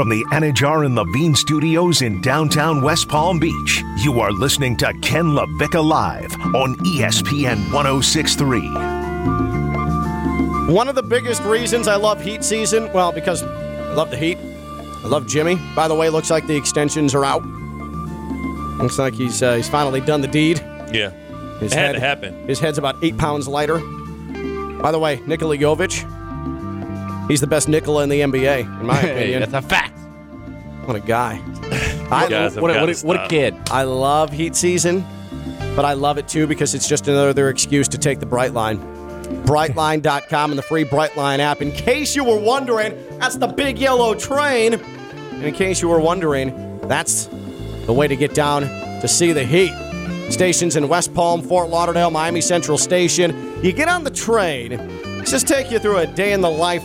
From the Anidjar and Levine Studios in downtown West Palm Beach, you are listening to Ken LaVicka Live on ESPN 1063. One of the biggest reasons I love heat season, well, because I love the heat. I love Jimmy. By the way, looks like the extensions are out. Looks like he's uh, he's finally done the deed. Yeah. His it had head- to happen. His head's about eight pounds lighter. By the way, Nikola Jovic, he's the best Nikola in the NBA, in my opinion. that's a fact. What a guy. I, guys What a, what, a, what a kid. I love heat season, but I love it too because it's just another excuse to take the Brightline. Brightline.com and the free Brightline app. In case you were wondering, that's the big yellow train. And in case you were wondering, that's the way to get down to see the heat. Stations in West Palm, Fort Lauderdale, Miami Central Station. You get on the train, just take you through a day in the life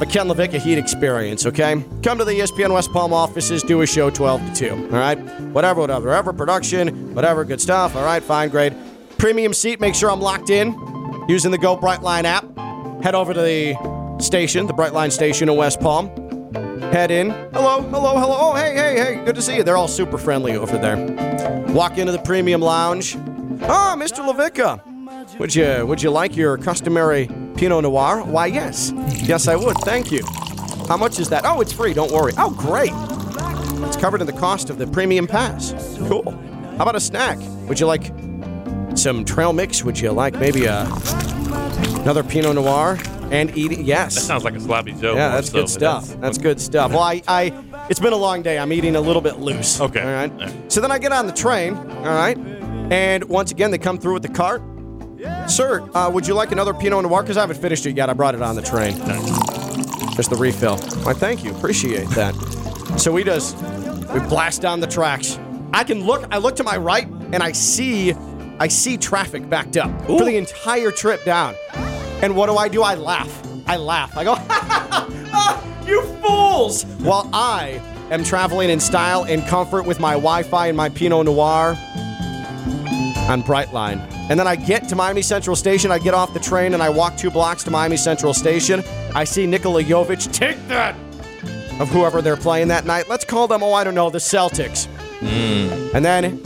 of a Ken LaVicka Heat experience, okay? Come to the ESPN West Palm offices, do a show 12 to 2, all right? Whatever, whatever, whatever, production, whatever, good stuff, all right, fine, great. Premium seat, make sure I'm locked in using the Go Brightline app. Head over to the station, the Brightline station in West Palm. Head in. Hello, hello, hello. Oh, hey, hey, hey, good to see you. They're all super friendly over there. Walk into the premium lounge. Ah, Mr. LaVicka. Would you would you like your customary Pinot Noir? Why, yes. Yes, I would. Thank you. How much is that? Oh, it's free. Don't worry. Oh, great. It's covered in the cost of the premium pass. Cool. How about a snack? Would you like some trail mix? Would you like maybe a another Pinot Noir and eating? Yes. That sounds like a sloppy Joe. Yeah, that's good stuff. That's, good stuff. Well, I, I, it's been a long day. I'm eating a little bit loose. Okay. All right. So then I get on the train. All right. And once again, they come through with the cart. Sir, uh, would you like another Pinot Noir? Because I haven't finished it yet. I brought it on the train. Just the refill. Why, thank you. Appreciate that. So we just we blast down the tracks. I can look. I look to my right and I see, I see traffic backed up for the entire trip down. And what do I do? I laugh. I laugh. I go, "Ah, you fools! While I am traveling in style and comfort with my Wi-Fi and my Pinot Noir on Brightline. And then I get to Miami Central Station. I get off the train and I walk two blocks to Miami Central Station. I see Nikola Jovic take that of whoever they're playing that night. Let's call them, oh, I don't know, the Celtics. Hmm. And then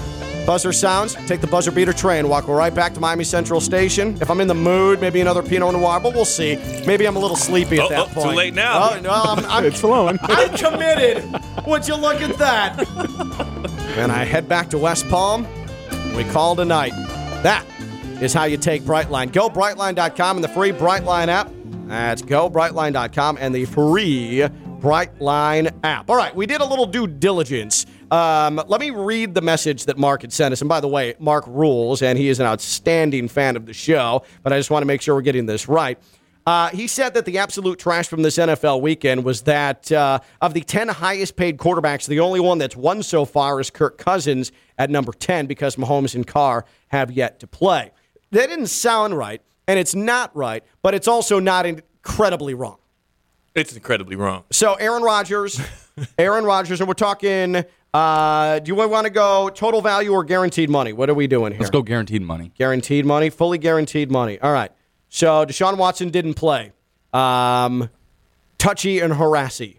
buzzer sounds, take the buzzer beater train, walk right back to Miami Central Station. If I'm in the mood, maybe another Pinot Noir, but we'll see. Maybe I'm a little sleepy at Oh, that oh, too late now. Oh, no, I'm, I'm, It's flowing. I'm committed. Would you look at that? and I head back to West Palm. We call tonight. That is how you take Brightline. Go Brightline.com and the free Brightline app. That's go Brightline.com and the free Brightline app. All right, we did a little due diligence. Um, let me read the message that Mark had sent us. And by the way, Mark rules, and he is an outstanding fan of the show. But I just want to make sure we're getting this right. Uh, he said that the absolute trash from this NFL weekend was that uh, of the 10 highest paid quarterbacks, the only one that's won so far is Kirk Cousins at number 10 because Mahomes and Carr have yet to play. That didn't sound right, and it's not right, but it's also not incredibly wrong. It's incredibly wrong. So Aaron Rodgers, Aaron Rodgers, and we're talking. Uh, do you want to go total value or guaranteed money? What are we doing here? Let's go guaranteed money. Guaranteed money, fully guaranteed money. All right. So Deshaun Watson didn't play. Um, touchy and harassy.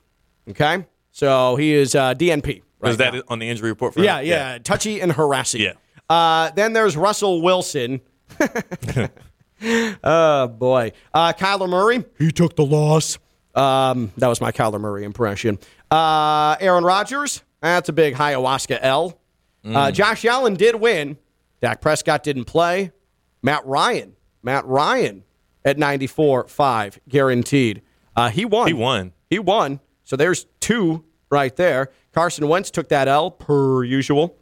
Okay. So he is uh, DNP. Right Is that now. on the injury report for Yeah, him? yeah, Touchy and harassy. Yeah. Uh, then there's Russell Wilson. oh boy. Uh, Kyler Murray. He took the loss. Um, that was my Kyler Murray impression. Uh, Aaron Rodgers. That's a big ayahuasca L. Uh, Josh Allen did win. Dak Prescott didn't play. Matt Ryan. Matt Ryan at 94.5 guaranteed. Uh, he won. He won. He won. So there's two right there. Carson Wentz took that L per usual.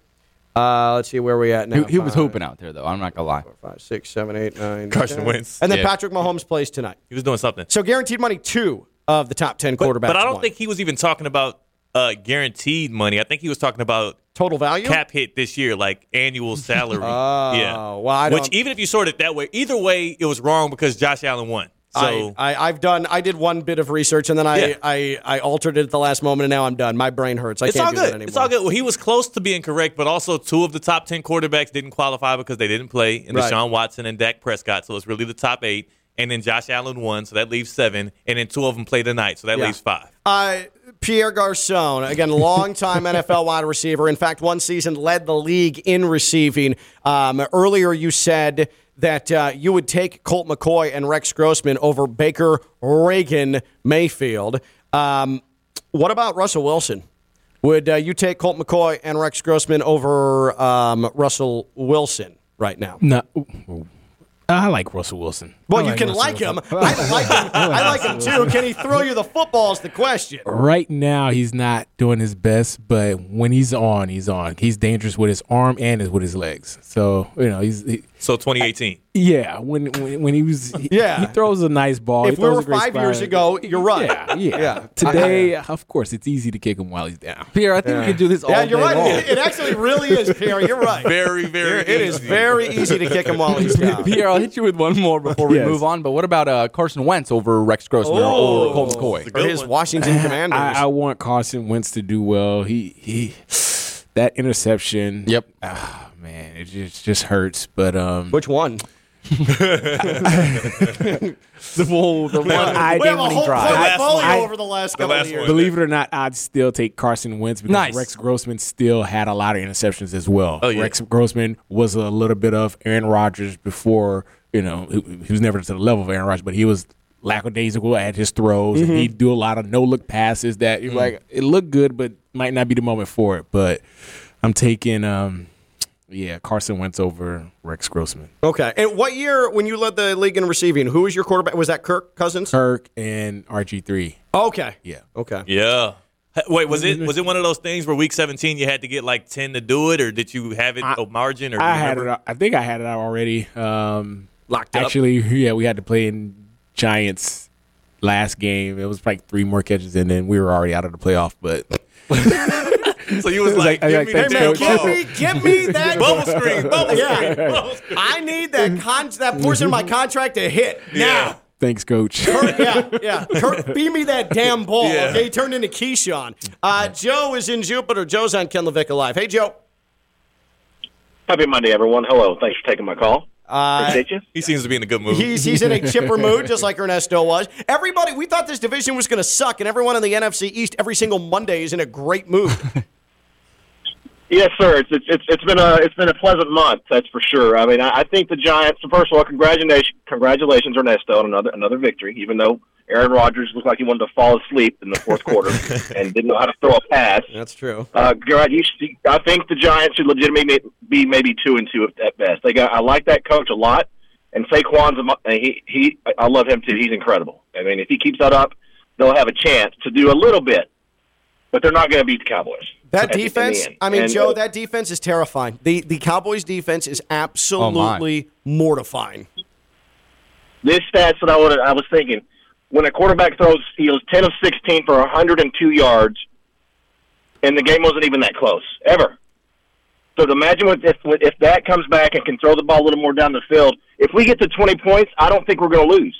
Uh, let's see where we at now. He, he was Five, hooping out there, though. I'm not gonna lie. Five, six, seven, eight, nine. Carson 10. Wentz. And then Yeah. Patrick Mahomes plays tonight. He was doing something. So guaranteed money two of the top ten But, quarterbacks. but I don't won. think he was even talking about uh, guaranteed money. I think he was talking about total value. cap hit this year, like annual salary. Oh, yeah. well, I Which don't- even if you sort it that way, either way, it was wrong because Josh Allen won. So I, I, I've done. I did one bit of research and then I, Yeah. I, I altered it at the last moment and now I'm done. My brain hurts. I it's can't all do that good. anymore. It's all good. Well, he was close to being correct, but also two of the top ten quarterbacks didn't qualify because they didn't play, and Right. Deshaun Watson and Dak Prescott. So it's really the top eight. And then Josh Allen won, so that leaves seven. And then two of them play tonight, so that Yeah. leaves five. Uh, Pierre Garcon, again, longtime NFL wide receiver. In fact, one season led the league in receiving. Um, earlier, you said that uh, you would take Colt McCoy and Rex Grossman over Baker Reagan Mayfield. Um, what about Russell Wilson? Would uh, you take Colt McCoy and Rex Grossman over um, Russell Wilson right now? No, I like Russell Wilson. Well, oh, I you like can like him. I like him. I like him too. Can he throw you the football? Is the question. Right now, he's not doing his best, but when he's on, he's on. He's dangerous with his arm and his- with his legs. So you know, he's he, So 2018. yeah. When when, when he was he, Yeah. he throws a nice ball. If He we were a great five years ago, you're right. Yeah, yeah. Yeah. Today, of course, it's easy to kick him while he's down. Pierre, I think we can do this all Yeah, you're day right. long. It, it actually really is, Pierre. You're right. Very, very. It is easy. very easy to kick him while he's down. Pierre, I'll hit you with one more before we Yes. move on. But what about uh, Carson Wentz over Rex Grossman Oh. or Colt McCoy? It's a For good his one. Washington Commanders. I, I want Carson Wentz to do well. He he, that interception. Yep. Ah, man, it just just hurts. But um, Which one? the whole the one I we have a didn't whole drive. last portfolio over the last The couple last of years. one. Believe it or not, I'd still take Carson Wentz because Nice. Rex Grossman still had a lot of interceptions as well. Oh, yeah. Rex Grossman was a little bit of Aaron Rodgers before, you know, he, he was never to the level of Aaron Rodgers, but he was lackadaisical at his throws. Mm-hmm. And he'd do a lot of no look passes that Mm. you're like, it looked good, but might not be the moment for it. But I'm taking, um, yeah, Carson Wentz over Rex Grossman. Okay. And what year, when you led the league in receiving, who was your quarterback? Was that Kirk Cousins? Kirk and RG3. Okay. Yeah. Okay. Yeah. Wait, was it was it one of those things where week 17 you had to get like 10 to do it, or did you have it a margin? Or I you had it. I think I had it out already. Um, Locked up. Actually, yeah, we had to play in Giants last game. It was like three more catches, and then we were already out of the playoff. But So you was like, like- give like, me thanks, the Man, give me, give me that. Bubble screen, bubble Yeah. screen, bubble screen. I need that con- that portion of my contract to hit Yeah. now. thanks, coach. Kirk, yeah, yeah. Kirk, beat me that damn ball. Yeah. Okay, he turned into Keyshawn. Uh, Joe is in Jupiter. Joe's on Ken LaVicka Live. Hey, Joe. Happy Monday, everyone. Hello. Thanks for taking my call. Uh, Appreciate you. He seems to be in a good mood. He's he's in a chipper mood, just like Ernesto was. Everybody, we thought this division was going to suck, and everyone in the NFC East every single Monday is in a great mood. Yes, sir. It's, it's it's it's been a it's been a pleasant month. That's for sure. I mean, I, I think the Giants. First of all, congratulations, congratulations, Ernesto, on another another victory. Even though Aaron Rodgers looked like he wanted to fall asleep in the fourth quarter and didn't know how to throw a pass. That's true. Uh, you should, I think the Giants should legitimately be maybe two and two at best. They got. I like that coach a lot, and Saquon's he he I love him too. He's incredible. I mean, if he keeps that up, they'll have a chance to do a little bit, but they're not going to beat the Cowboys. That at the- in the defense, end. I mean, And, Joe, uh, that defense is terrifying. The the Cowboys defense is absolutely mortifying. this stats that I would I was thinking when a quarterback throws he was ten of sixteen for 102 yards, and the game wasn't even that close ever. So imagine what if if that comes back and can throw the ball a little more down the field. If we get to 20 points, I don't think we're going to lose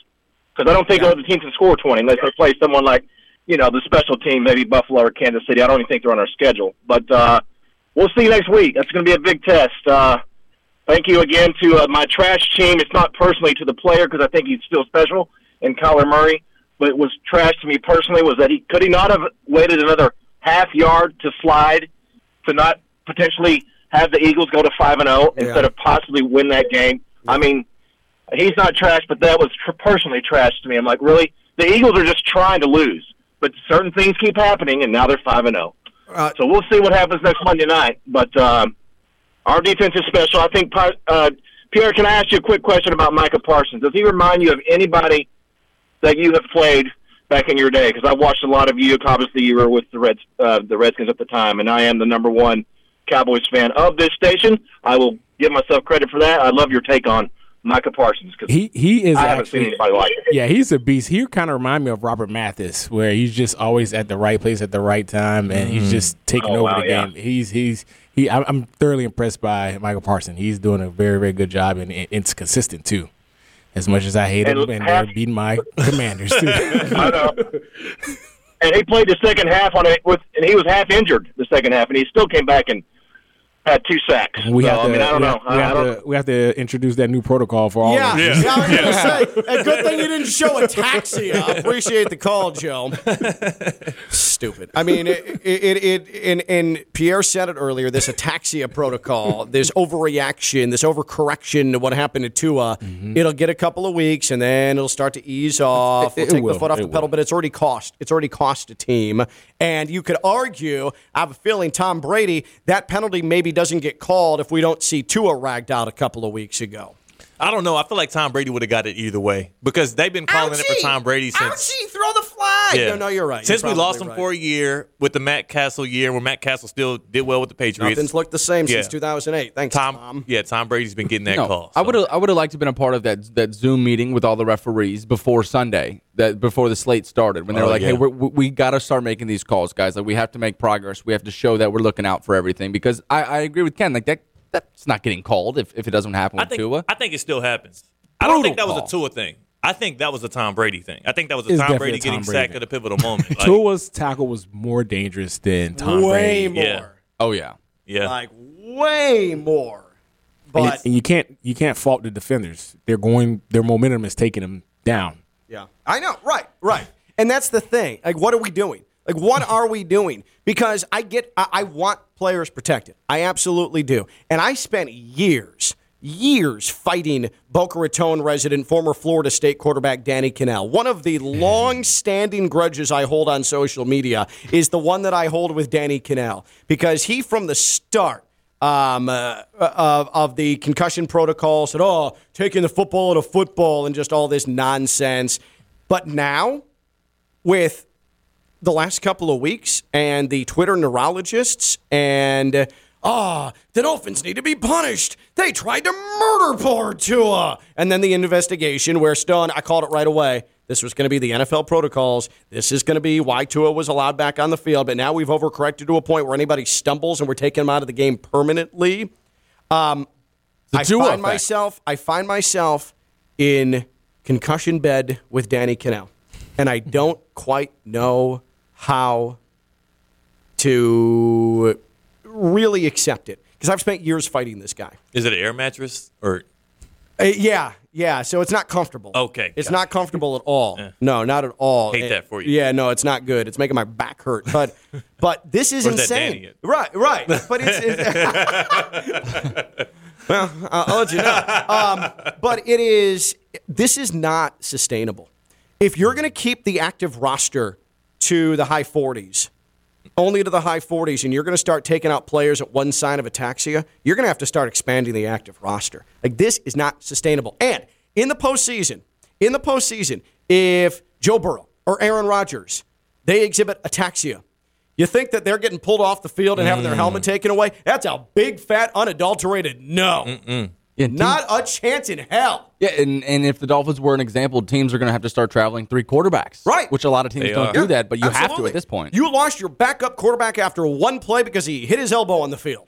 because I don't think other teams can score 20 unless they play someone like you know the special team, maybe Buffalo or Kansas City. I don't even think they're on our schedule, but uh, we'll see next week. That's going to be a big test. Uh, thank you again to uh, my trash team. It's not personally to the player because I think he's still special in Kyler Murray, but it was trash to me personally. Was that he could he not have waited another half yard to slide to not potentially have the Eagles go to five and zero instead of possibly win that game? I mean, he's not trash, but that was tr- personally trash to me. I'm like, really? The Eagles are just trying to lose, but certain things keep happening, and now they're five and zero. Uh, So we'll see what happens next Monday night. But um, our defense is special. I think, uh, Pierre, can I ask you a quick question about Micah Parsons? Does he remind you of anybody that you have played back in your day? Because I watched a lot of you. Obviously, you were with the Reds, uh, the Redskins at the time, and I am the number one Cowboys fan of this station. I will give myself credit for that. I love your take on Micah Parsons because He he is I haven't seen anybody like it. yeah he's a beast. He kind of remind me of Robert Mathis, where he's just always at the right place at the right time, and he's just taking Oh, over wow, the yeah. game. He's he's he. I'm, I'm thoroughly impressed by Michael Parsons. He's doing a very very good job, and it's consistent too. As much as I hate him, And and half- they're beating my Commanders too. I know. And he played the second half on it with, and he was half injured the second half, and he still came back and had two sacks. We so, have to. I mean, I don't we know. have, we I, I have don't. to. We have to introduce that new protocol for all. Yeah, of yeah. us. I was going to say, a good thing you didn't show ataxia. I appreciate the call, Joe. stupid. I mean, it, it, it, and, and Pierre said it earlier. This ataxia protocol, this overreaction, this overcorrection to what happened to Tua. Mm-hmm. It'll get a couple of weeks, and then it'll start to ease off. It- We'll it take will. the foot off It the pedal, but it's already cost. It's already cost a team. And you could argue, I have a feeling Tom Brady, that penalty maybe doesn't get called if we don't see Tua ragged out a couple of weeks ago. I don't know. I feel like Tom Brady would have got it either way because they've been calling it for Tom Brady since. Ouchie, throw the flag. Yeah. No, no, you're right. Since You're we lost probably him right. for a year with the Matt Cassel year, where Matt Cassel still did well with the Patriots. Nothing's looked the same since 2008. Thanks, Tom, Tom. yeah, Tom Brady's been getting that No, call. I would have I would have liked to have been a part of that that Zoom meeting with all the referees before Sunday, that before the slate started, when they oh, were Oh, like, yeah. "Hey, we're, we we got to start making these calls, guys. Like, we have to make progress. We have to show that we're looking out for everything." Because I, I agree with Ken. Like that that's not getting called if, if it doesn't happen I think Tua. I think it still happens. I don't think that Brutal was a Tua thing. I think that was a Tom Brady thing. I think that was a It's Tom Brady a Tom getting Brady sacked thing. at a pivotal moment. Like, Tua's tackle was more dangerous than Tom Way Brady. more. Yeah. oh yeah. yeah, Like way more. And, But you, and you can't you can't fault the defenders. They're going their momentum is taking them down. yeah, I know. Right, right. And that's the thing. Like, what are we doing? Like, what are we doing? Because I get, I, I want players protected. I absolutely do. And I spent years, years fighting Boca Raton resident, former Florida State quarterback Danny Kanell. One of the long-standing grudges I hold on social media is the one that I hold with Danny Kanell because he, from the start, um, uh, of, of the concussion protocol said, oh, taking the football out of football and just all this nonsense. But now, with the last couple of weeks and the Twitter neurologists and ah, the Dolphins need to be punished. They tried to murder poor Tua. And then the investigation where Stone, I called it right away. This was going to be the NFL protocols. This is going to be why Tua was allowed back on the field. But now we've overcorrected to a point where anybody stumbles and we're taking them out of the game permanently. Um, I find myself, I find myself in concussion bed with Danny Kanell, and I don't quite know how to really accept it because I've spent years fighting this guy. is it an air mattress or? Uh, yeah, yeah. So it's not comfortable. Okay, it's not comfortable at all. No, not at all. Hate Uh, that for you. Yeah, no, it's not good. It's making my back hurt. But but this is insane. Right, right. But it's. it's well, I'll, I'll let you know. Um, but it is. This is not sustainable. If you're going to keep the active roster to the high 40s, only to the high 40s, and you're going to start taking out players at one sign of ataxia, you're going to have to start expanding the active roster. Like this is not sustainable. And in the postseason, in the postseason, if Joe Burrow or Aaron Rodgers they exhibit ataxia, you think that they're getting pulled off the field and having their mm. helmet taken away? That's a big, fat, unadulterated no. Yeah, teams- Not a chance in hell. Yeah, and, and if the Dolphins were an example, teams are going to have to start traveling three quarterbacks. Right. Which a lot of teams They don't are. do that, but you have to at this point. You lost your backup quarterback after one play because he hit his elbow on the field.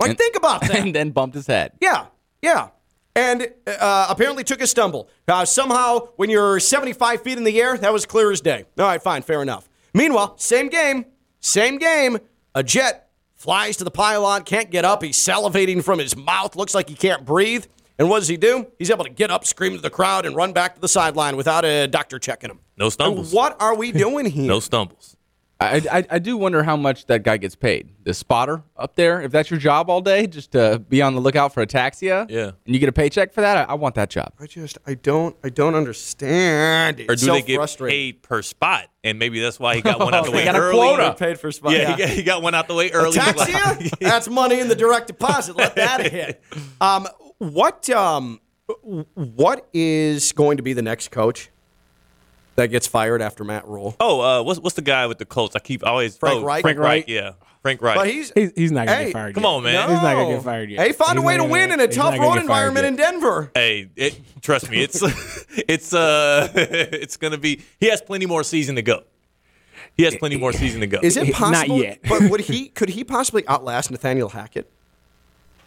Like, think about that. and then bumped his head. Yeah, yeah. And uh, apparently took a stumble. Uh, somehow, when you're 75 feet in the air, that was clear as day. All right, fine, fair enough. Meanwhile, same game, same game. A jet flies to the pylon, can't get up. He's salivating from his mouth, looks like he can't breathe. And what does he do? He's able to get up, scream to the crowd, and run back to the sideline without a doctor checking him. No stumbles. What are we doing here? No stumbles. I, I, I do wonder how much that guy gets paid. The spotter up there, if that's your job all day, just to be on the lookout for ataxia, Yeah. and you get a paycheck for that, I, I want that job. I just, I don't, I don't understand. It. Or do so they get paid per spot? And maybe that's why he got one out the They way got a early. quota. Paid for spot. Yeah, He, got, he got one out the way early. Ataxia? That's money in the direct deposit. Let that hit. Um, what um, what is going to be the next coach that gets fired after Matt Rhule? Oh, uh, what's what's the guy with the Colts? I keep always Frank oh, Reich? Frank Frank Reich. Yeah, Frank Reich. But he's He's, he's not gonna Hey, get fired. Yet. Come yet. on, man. He's not gonna get fired yet. He found a way to win in a tough road environment yet. in Denver. Hey, it, trust me, it's it's uh it's gonna be. He has plenty more season to go. He has plenty more season to go. Is it possible? Not possible? yet. but would he? Could he possibly outlast Nathaniel Hackett?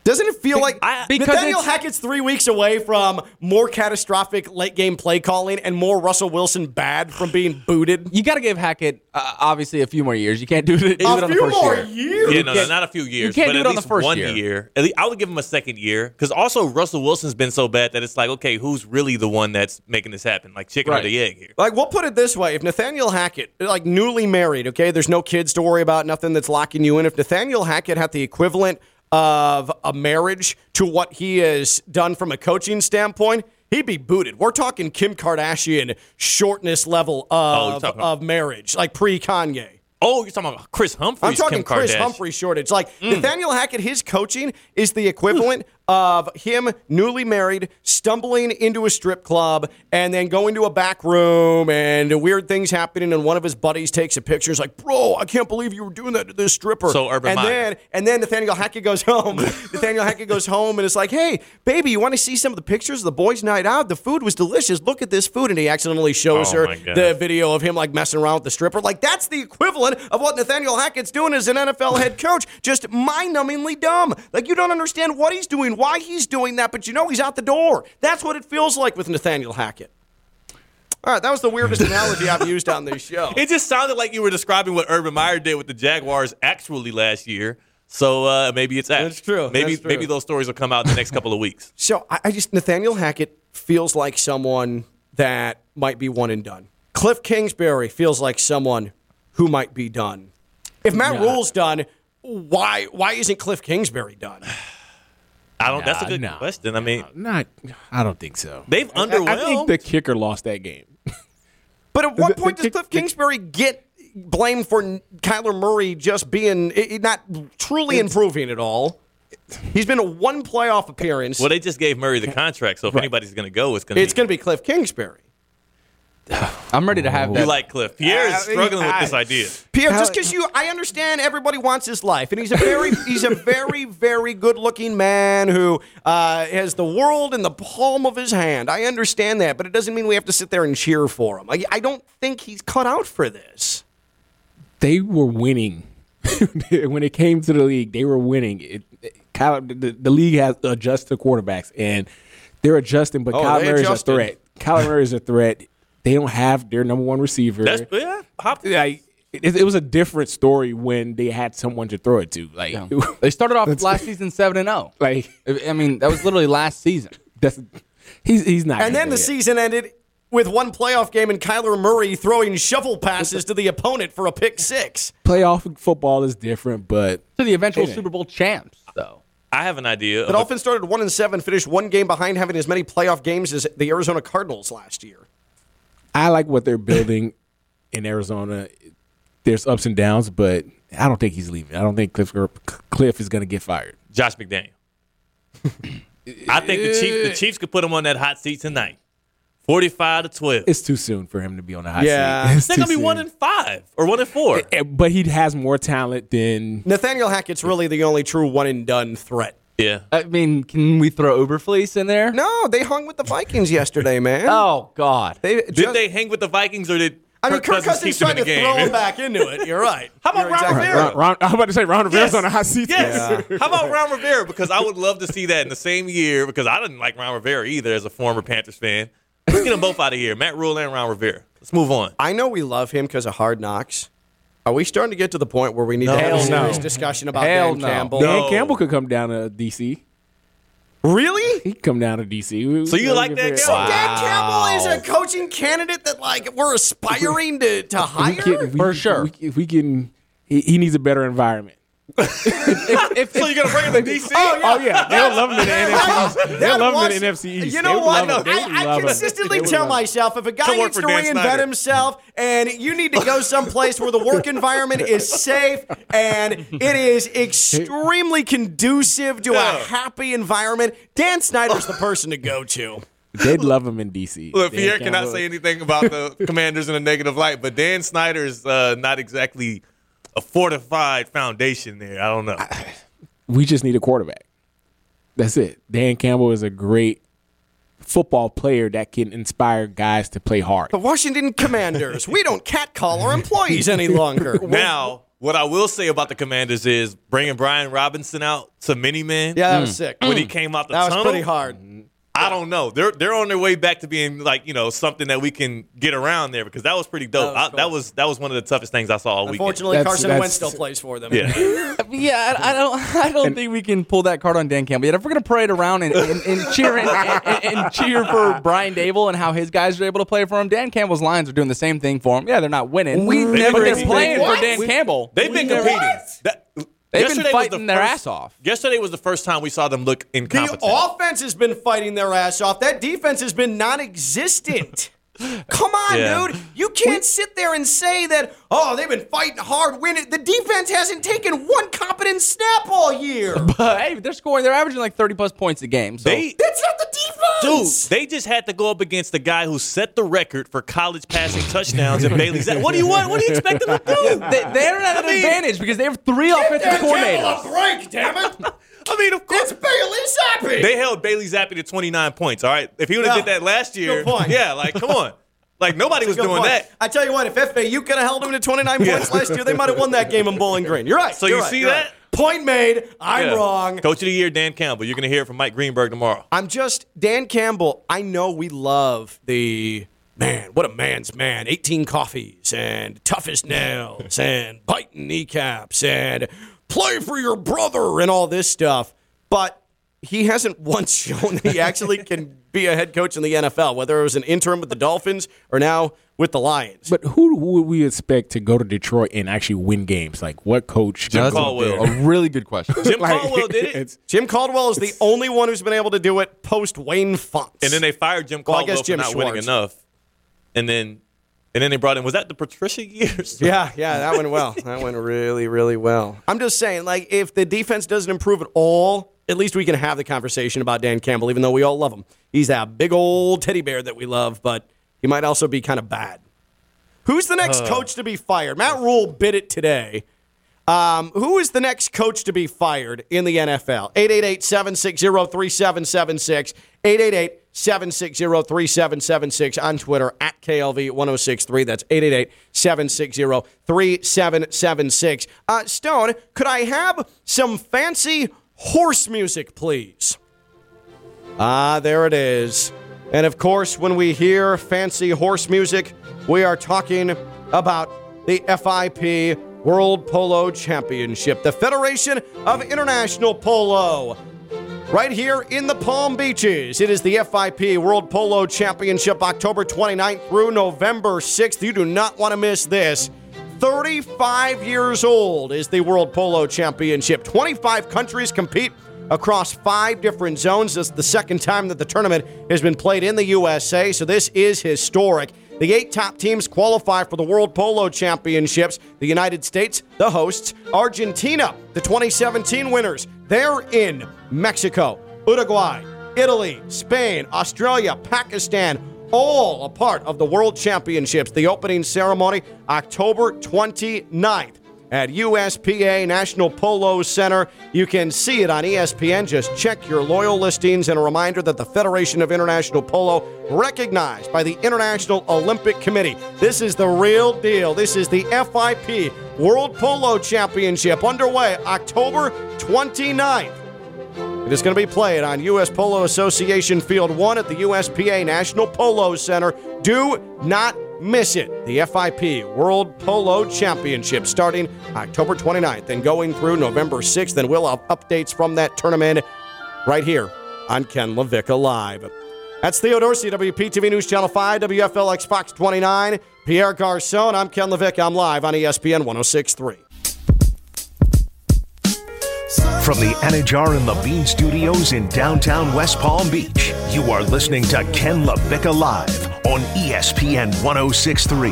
Doesn't it feel like I- because Nathaniel Hackett's three weeks away from more catastrophic late game play calling and more Russell Wilson bad from being booted? You got to give Hackett uh, obviously a few more years. You can't do it, do it A on the few first more year. years. Yeah, no, no, can't- a few years, You can't but do at it on the first one year. At least, I would give him a second year because also Russell Wilson's been so bad that it's like, okay, who's really the one that's making this happen? Like chicken or the egg here. Like, we'll put it this way: if Nathaniel Hackett, like newly married, okay, there's no kids to worry about, nothing that's locking you in. If Nathaniel Hackett had the equivalent of a marriage to what he has done from a coaching standpoint, he'd be booted. We're talking Kim Kardashian shortness level Oh, of, talking of marriage, like pre Kanye. Oh, you're talking about Kris Humphries. I'm talking Kim Chris Kardashian. Humphrey shortage. Like mm. Nathaniel Hackett, his coaching is the equivalent of him newly married, stumbling into a strip club, and then going to a back room and weird things happening. And one of his buddies takes a picture. He's like, "Bro, I can't believe you were doing that to this stripper." So Urban and Meyer. then and then Nathaniel Hackett goes home. Nathaniel Hackett goes home and it's like, "Hey, baby, you want to see some of the pictures of the boys' night out? The food was delicious. Look at this food." And he accidentally shows Oh, her the video of him like messing around with the stripper. Like that's the equivalent of what Nathaniel Hackett's doing as an NFL head coach. Just mind-numbingly dumb. Like you don't understand what he's doing, why he's doing that, but you know he's out the door. That's what it feels like with Nathaniel Hackett. All right, that was the weirdest analogy I've used on this show. It just sounded like you were describing what Urban Meyer did with the Jaguars actually last year. So uh, maybe it's apt. That's true. Maybe That's true. maybe those stories will come out in the next couple of weeks. So I, I just Nathaniel Hackett feels like someone that might be one and done. Cliff Kingsbury feels like someone who might be done. If Matt Rhule's done, why why isn't Cliff Kingsbury done? I don't. that's a good nah. question. I mean, Not, I don't think so. they've I, underwhelmed. I think the kicker lost that game. But at what The- the point does kick- Cliff the- Kingsbury get blamed for Kyler Murray just being i- i- not truly improving at all? He's been a one playoff appearance. well, they just gave Murray the contract, so if anybody's going to go, it's going to it's going to be Cliff Kingsbury. I'm ready to have you that. like Cliff? Pierre is struggling with this idea. Pierre, just because you, I understand everybody wants his life, and he's a very, he's a very, very good-looking man who uh, has the world in the palm of his hand. I understand that, but it doesn't mean we have to sit there and cheer for him. I, I don't think he's cut out for this. they were winning when it came to the league. They were winning. It, it- Kyle, the, the league has to adjust to quarterbacks, and they're adjusting. But Oh, Kyle they Murray is a adjusted. threat. Kyle Murray is a threat. They don't have their number one receiver. That's yeah. Hop, like it, it was a different story when they had someone to throw it to. Like, they started off last season seven and zero. like I I mean, that was literally last season. that's he's he's not. And then the gonna- season ended with one playoff game and Kyler Murray throwing shovel passes to the opponent for a pick six. playoff football is different, but To the eventual Super Bowl champs, though. I have an idea. The of a- Dolphins started one and seven, finished one game behind having as many playoff games as the Arizona Cardinals last year. I like what they're building in Arizona. There's ups and downs, but I don't think he's leaving. I don't think Cliff Cliff is going to get fired. Josh McDaniel. I think the Chiefs, the Chiefs could put him on that hot seat tonight. Forty-five to twelve. It's too soon for him to be on the hot Yeah. seat. It's They're gonna be soon. one and five or one and four. Eh, But he has more talent than Nathaniel Hackett's really the only true one and done threat. Yeah. I mean, can we throw Eberflus in there? No, they hung with the Vikings yesterday, man. Oh God. They Did just- they hang with the Vikings or did I mean, Kirk Kirk Cousins, keep them tried to the throw him back into it. You're right. How about You're Ron exactly Rivera? right. Ron, Ron, I'm about to say Ron Rivera's Yes. on a hot seat. Yes. How about Ron Rivera? Because I would love to see that in the same year. Because I didn't like Ron Rivera either as a former Panthers fan. Let's get them both out of here. Matt Rhule and Ron Rivera. Let's move on. I know we love him because of Hard Knocks. Are we starting to get to the point where we need to have a serious no. discussion about Hell Dan no. Campbell? Dan No. Campbell could come down to DC. Really? He could come down to DC. So you like that? So Campbell? Dan Campbell is a coaching candidate that like we're aspiring to, to hire? For sure. If we, if we can, he, he needs a better environment. If, So you're gonna bring him to DC? Oh yeah, they'll love him in the NFC They'll That love him in the NFC East. You know would what? love him. I, I love him. consistently They tell myself if a guy Come needs to Dan reinvent Snyder. himself and you need to go someplace where the work environment is safe and it is extremely conducive to a happy environment, Dan Snyder's the person to go to. They'd love him in DC. Look, Dan Pierre cannot Campbell- say anything about the Commanders in a negative light, but Dan Snyder's uh, not exactly a fortified foundation there. I don't know. We just need a quarterback. That's it. Dan Campbell is a great football player that can inspire guys to play hard. The Washington Commanders, we don't catcall our employees any longer. now, What I will say about the Commanders is bringing Brian Robinson out to mini man. Yeah, that was sick. When he came out the That was pretty hard. I don't know. They're they're on their way back to being like you know something that we can get around there because that was pretty dope. That was I- that was that was one of the toughest things I saw all week. Unfortunately, That's- Carson that's- Wentz still plays for them. Yeah. Yeah, I, I don't. I don't think we can pull that card on Dan Campbell yet. If we're gonna parade around and, and, and cheer and, and, and cheer for Brian Daboll and how his guys are able to play for him, Dan Campbell's Lions are doing the same thing for him. Yeah, they're not winning. We but never they're playing What? for Dan We- Campbell. They've been never- competing. That- They've been yesterday was fighting the their first- ass off. Yesterday was the first time we saw them look incompetent. The incompetent. offense has been fighting their ass off. That defense has been non-existent. Come on, Yeah. dude. You can't sit there and say that, oh, they've been fighting hard, winning. The defense hasn't taken one competent snap all year. But hey, they're scoring. They're averaging like thirty plus points a game. So They That's not the defense. Dude, they just had to go up against the guy who set the record for college passing touchdowns in Bailey's. What do you want? What do you expect them to do? they, they're at an mean- advantage because they have three offensive coordinators. a break, damn it. I mean, of course. It's Bailey Zappe. They held Bailey Zappe to 29 points, all right? If he would have Yeah. did that last year, Good point. yeah, like, come on. Like, nobody was doing point. that. I tell you what, if FAU could have held them to 29 points last year, they might have won that game in Bowling Green. You're right. So you're you right, see that? right. Point made. I'm Yeah. wrong. Coach of the year, Dan Campbell. You're going to hear it from Mike Greenberg tomorrow. I'm just Dan Campbell. I know we love the man. What a man's man! 18 coffees and toughest nails and biting kneecaps and play for your brother and all this stuff. But he hasn't once shown that he actually can be a head coach in the NFL, whether it was an interim with the Dolphins or now with the Lions. But who would we expect to go to Detroit and actually win games? Like what coach? Jim Caldwell. A really good question. Jim Like, Caldwell did it. Jim Caldwell is the only one who's been able to do it post Wayne Fontes. And then they fired Jim Well, I Caldwell guess Jim for not winning enough. And then and then they brought in, was that the Patricia years? Yeah, yeah, that went well. That went really, really well. I'm just saying, like, if the defense doesn't improve at all, at least we can have the conversation about Dan Campbell, even though we all love him. He's that big old teddy bear that we love, but he might also be kind of bad. Who's the next uh. coach to be fired? Matt Rhule bid it today. Um, who is the next coach to be fired in the NFL? 888 760 3776. 888 760 3776 on Twitter at KLV 1063. That's 888 760 3776. Uh, Stone, could I have some fancy horse music, please? Ah, there it is. And of course, when we hear fancy horse music, we are talking about the FIP World Polo Championship, the Federation of International Polo. Right here in the Palm Beaches. It is the FIP World Polo Championship, October 29th through November 6th. You do not want to miss this. 35 years old is the World Polo Championship. 25 countries compete across five different zones. This is the second time that the tournament has been played in the USA, so this is historic. The eight top teams qualify for the World Polo Championships. The United States, the hosts, Argentina, the 2017 winners. They're in Mexico, Uruguay, Italy, Spain, Australia, Pakistan, all a part of the World Championships. The opening ceremony, October 29th at USPA National Polo Center. You can see it on ESPN. Just check your loyal listings. And a reminder that the Federation of International Polo, recognized by the International Olympic Committee. This is the real deal. This is the FIP World Polo Championship underway October 29th. It is going to be played on U.S. Polo Association Field 1 at the USPA National Polo Center. Do not miss it. The FIP World Polo Championship starting October 29th and going through November 6th. And we'll have updates from that tournament right here on Ken LaVicka Live. That's Theo Dorsey, WPTV News Channel 5, WFLX Fox 29. Pierre Garcon, I'm Ken LaVicka. I'm live on ESPN 1063. From the Anidjar and Levine Studios in downtown West Palm Beach, you are listening to Ken LaVicka Live on ESPN 1063.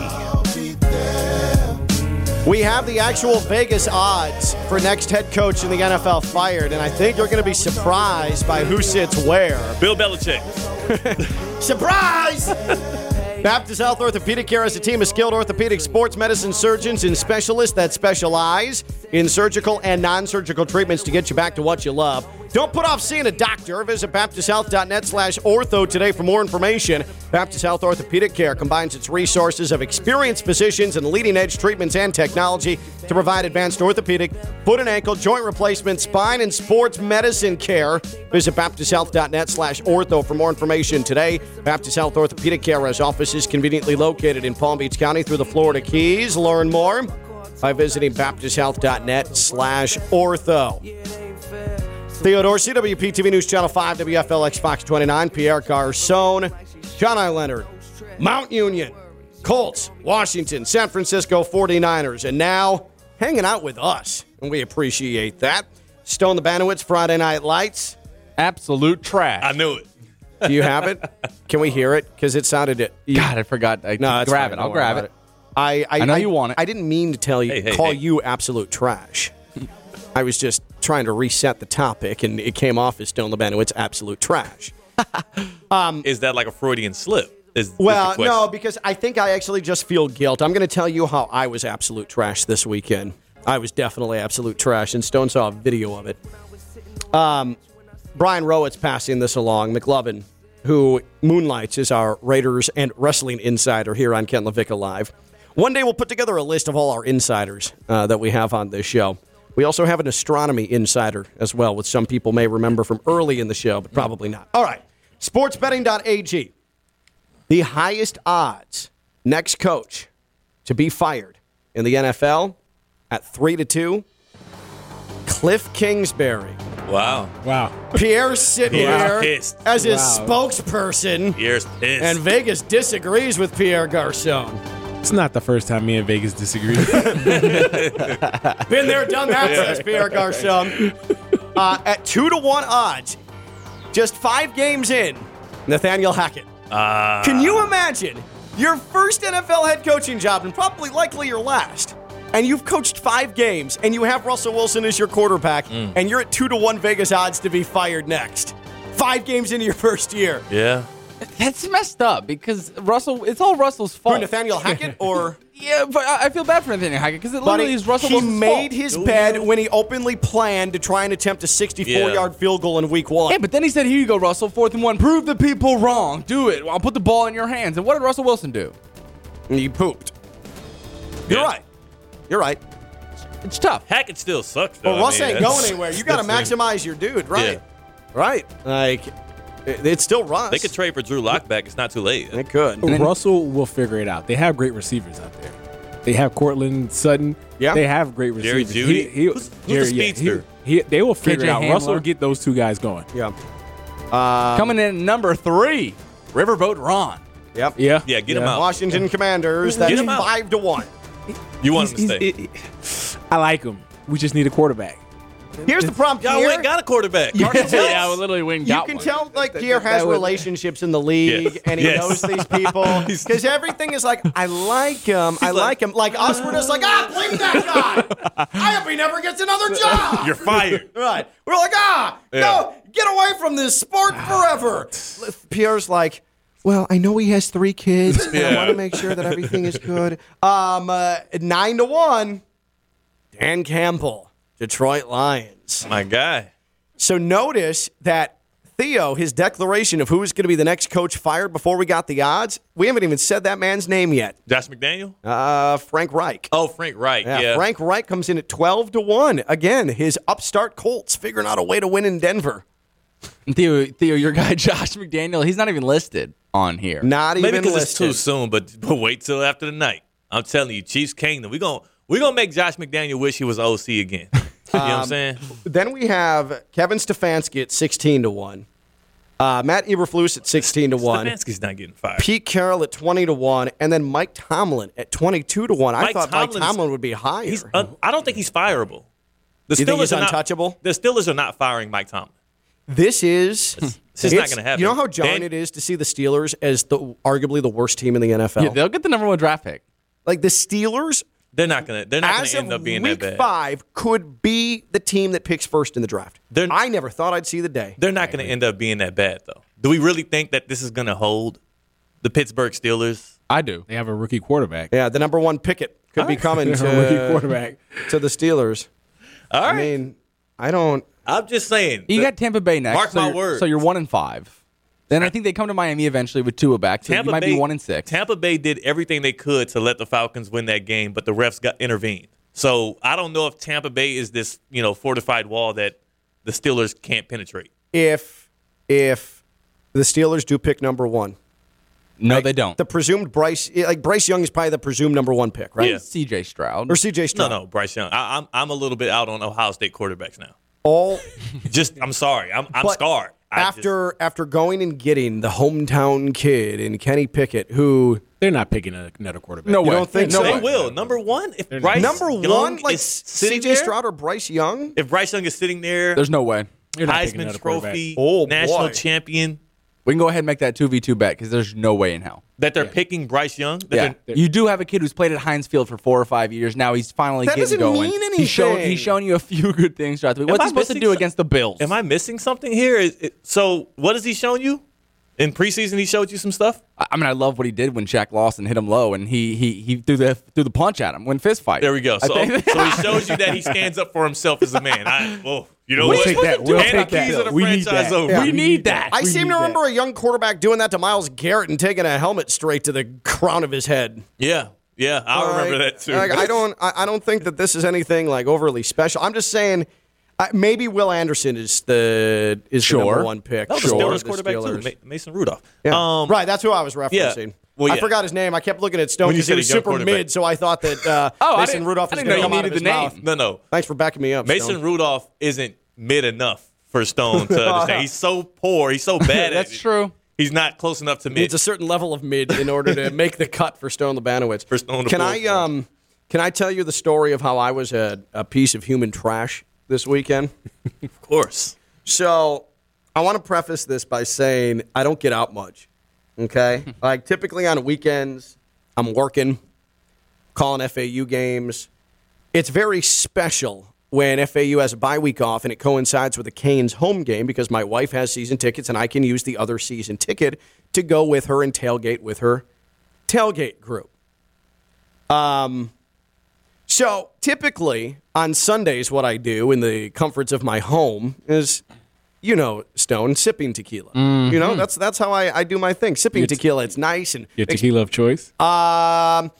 We have the actual Vegas odds for next head coach in the NFL fired, and I think you're going to be surprised by who sits where. Bill Belichick. Surprise! Baptist Health Orthopedic Care is a team of skilled orthopedic sports medicine surgeons and specialists that specialize in surgical and non surgical treatments to get you back to what you love. Don't put off seeing a doctor. Visit baptisthealth.net slash ortho today for more information. Baptist Health Orthopedic Care combines its resources of experienced physicians and leading edge treatments and technology to provide advanced orthopedic, foot and ankle, joint replacement, spine, and sports medicine care. Visit baptisthealth.net slash ortho for more information today. Baptist Health Orthopedic Care has offices conveniently located in Palm Beach County through the Florida Keys. Learn more by visiting baptisthealth.net slash ortho. Theodore, CWPTV News Channel 5, WFLX Fox 29, Pierre Garcon, John I. Leonard, Mount Union, Colts, Washington, San Francisco 49ers, and now hanging out with us. And we appreciate that. Stone the Banowitz Friday Night Lights. Absolute trash. I knew it. Do you have it? Can we hear it? Because it sounded it. God, I forgot. I No, it's grab fine. it. I'll grab about it. I, I, I know you want it. I didn't mean to tell you, Hey, hey, call hey. you absolute trash. I was just trying to reset the topic, and it came off as Stone Labano. It's absolute trash. Is that like a Freudian slip? Is, is Well, question. no, because I think I actually just feel guilt. I'm going to tell you how I was absolute trash this weekend. I was definitely absolute trash, and Stone saw a video of it. Um, Brian Rowett's passing this along. McLovin, who moonlights as our Raiders and wrestling insider here on Ken LaVicka Live. One day we'll put together a list of all our insiders uh, that we have on this show. We also have an astronomy insider as well, which some people may remember from early in the show, but probably not. All right, sportsbetting.ag the highest odds next coach to be fired in the NFL at three to two. Cliff Kingsbury. Wow. Wow. Pierre sitting Pierre's here pissed. as his Wow. spokesperson, Pierre's pissed. and Vegas disagrees with Pierre Garcon. It's not the first time me and Vegas disagree. Been there, done that, says Pierre Garcon. Uh, at two to one odds, just five games in, Nathaniel Hackett. uh, Can you imagine your first NFL head coaching job and probably likely your last? And you've coached five games and you have Russell Wilson as your quarterback Mm. and you're at two to one Vegas odds to be fired next. Five games into your first year. yeah. That's messed up because Russell. It's all Russell's fault. For Nathaniel Hackett or Yeah, but I I feel bad for Nathaniel Hackett because it literally Buddy, is Russell he Wilson's made fault. his bed when he openly planned to try and attempt a 64 Yeah. yard field goal in week one. Yeah, but then he said, "Here you go, Russell. Fourth and one. Prove the people wrong. Do it. I'll put the ball in your hands." And what did Russell Wilson do? And he pooped. You're Yeah. right. You're right. It's tough. Hackett still sucks, though. But I Russ mean, ain't that's- going anywhere. You got to that's- maximize your dude, right? Yeah. Right. Like, it, it's still Russ. They could trade for Drew Lock back. It's not too late. They could. Russell will figure it out. They have great receivers out there. They have Courtland Sutton. Yeah. They have great Jerry receivers. He, he, Who's- who's the yeah, he- speedster? he- they will figure KJ it out. Russell will get those two guys going. Yeah. Uh, Coming in number three, Riverboat Ron. Yep. Yeah. Yeah, get him out. Washington Commanders. That's Get him out. five to one. You want him to He's- stay. he's- I like him. We just need a quarterback. Here's the problem. Y'all Pierre. went got a quarterback. Carson Wentz. yeah, we literally went and You can one. tell, like, Pierre has relationships in the league, Yes. and he Yes. knows these people. Because everything is like, I like him, I like him. Like, Oswald is like, ah, blame that guy. I hope he never gets another job. You're fired. Right. We're like, ah, Yeah. no, get away from this sport forever. Pierre's like, well, I know he has three kids. and I want to make sure that everything is good. Um, uh, nine to one. Dan Campbell, Detroit Lions. My guy. So notice that Theo, his declaration of who is going to be the next coach fired before we got the odds, we haven't even said that man's name yet. Josh McDaniel? Uh, Frank Reich. Oh, Frank Reich, Yeah, Yeah. Frank Reich comes in at 12 to 1. Again, his upstart Colts figuring out a way to win in Denver. Theo, Theo, your guy Josh McDaniel, he's not even listed on here. Not Maybe even because it's too soon, but, but wait till after the night. I'm telling you, Chiefs Kingdom. We're going we gonna make Josh McDaniel wish he was OC again. you know what I'm saying? Then we have Kevin Stefanski at 16 to 1. Uh, Matt Eberflus at 16 to 1. Stefanski's not getting fired. Pete Carroll at 20 to 1. And then Mike Tomlin at 22 to 1. I Mike thought Mike Tomlin's- Tomlin would be higher. He's un- I don't think he's fireable. The You think he's Steelers are not- untouchable? the Steelers are not firing Mike Tomlin. This is This is not gonna happen. You know how jarring Dan- it is to see the Steelers as the arguably the worst team in the NFL. Yeah, they'll get the number one draft pick. like the Steelers, They're not gonna. They're not as gonna end up being week that bad. five, could be the team that picks first in the draft. They're- I never thought I'd see the day. They're not gonna end up being that bad though. Do we really think that this is gonna hold the Pittsburgh Steelers? I do. They have a rookie quarterback. Yeah, the number one picket could be coming They have a rookie quarterback. to the Steelers. All right. I mean, I don't. I'm just saying. You the- got Tampa Bay next. Mark so my words. So you're one and five. Then I think they come to Miami eventually with Tua back. So Tampa you might Bay, be one and six. Tampa Bay did everything they could to let the Falcons win that game, but the refs got intervened. So I don't know if Tampa Bay is this you know fortified wall that the Steelers can't penetrate. If if the Steelers do pick number one, no, they don't. the presumed Bryce, eh, like Bryce Young is probably the presumed number one pick, right? Yeah. C.J. Stroud. Or C.J. Stroud. no, no, Bryce Young. I, I'm I'm a little bit out on Ohio State quarterbacks now. All Just I'm sorry, I'm I'm But scarred. I just- after after going and getting the hometown kid in Kenny Pickett, who They're not picking a- another quarterback. No you don't think No so? they way. will number one if Bryce number Young one, like is C.J. there, Stroud or Bryce Young. If Bryce Young is sitting there, There's no way. They're not Heisman. Trophy, Oh, national boy. champion, We can go ahead and make that two v two bet because there's no way in hell. that they're picking Bryce Young. that Yeah, they're- you do have a kid who's played at Heinz Field for four or five years. Now he's finally That getting doesn't going. mean He's shown anything. he's shown you a few good things throughout the week. What's I he supposed to do some- against the Bills? Am I missing something here? Is it, so what has he shown you? In preseason, he showed you some stuff. I I mean, I love what he did when Shaq Lawson hit him low and he he he threw the threw the punch at him when fist fight. There we go. So, so he shows you that he stands up for himself as a man. I, well, you know We'll what? take that. We'll Hand take the keys that. of We need that. Yeah. we need that. I We seem need to that. remember a young quarterback doing that to Myles Garrett and taking a helmet straight to the crown of his head. Yeah, yeah, I remember that too. Like, I don't. I, I don't think that this is anything like overly special. I'm just saying. Uh, maybe Will Anderson is the is the number one pick. That was the for Steelers the quarterback Steelers. too, Mason Rudolph. Yeah. Um, right, that's who I was referencing. Well, I forgot his name. I kept looking at Stone When you because he said was a super mid, so I thought that uh, Oh, I Mason didn't- Rudolph I is didn't going know to you come out of needed his the mouth. name. No, no. Thanks for backing me up, Mason Stone. Rudolph isn't mid enough for Stone to understand. He's so poor. He's so bad at That's it. true. He's not close enough to mid. It's a certain level of mid in order to make the cut for Stone Labanowitz. For Stone can I for. um can I tell you the story of how I was a, a piece of human trash this weekend? of course. So I want to preface this by saying I don't get out much. Okay, like typically on weekends, I'm working, calling FAU games. It's very special when FAU has a bye week off and it coincides with the Canes home game because my wife has season tickets and I can use the other season ticket to go with her and tailgate with her tailgate group. Um, so typically on Sundays, what I do in the comforts of my home is, you know, Stone sipping tequila. You know, that's that's how I, I do my thing. Sipping tequila, it's nice and Your makes tequila of choice. um,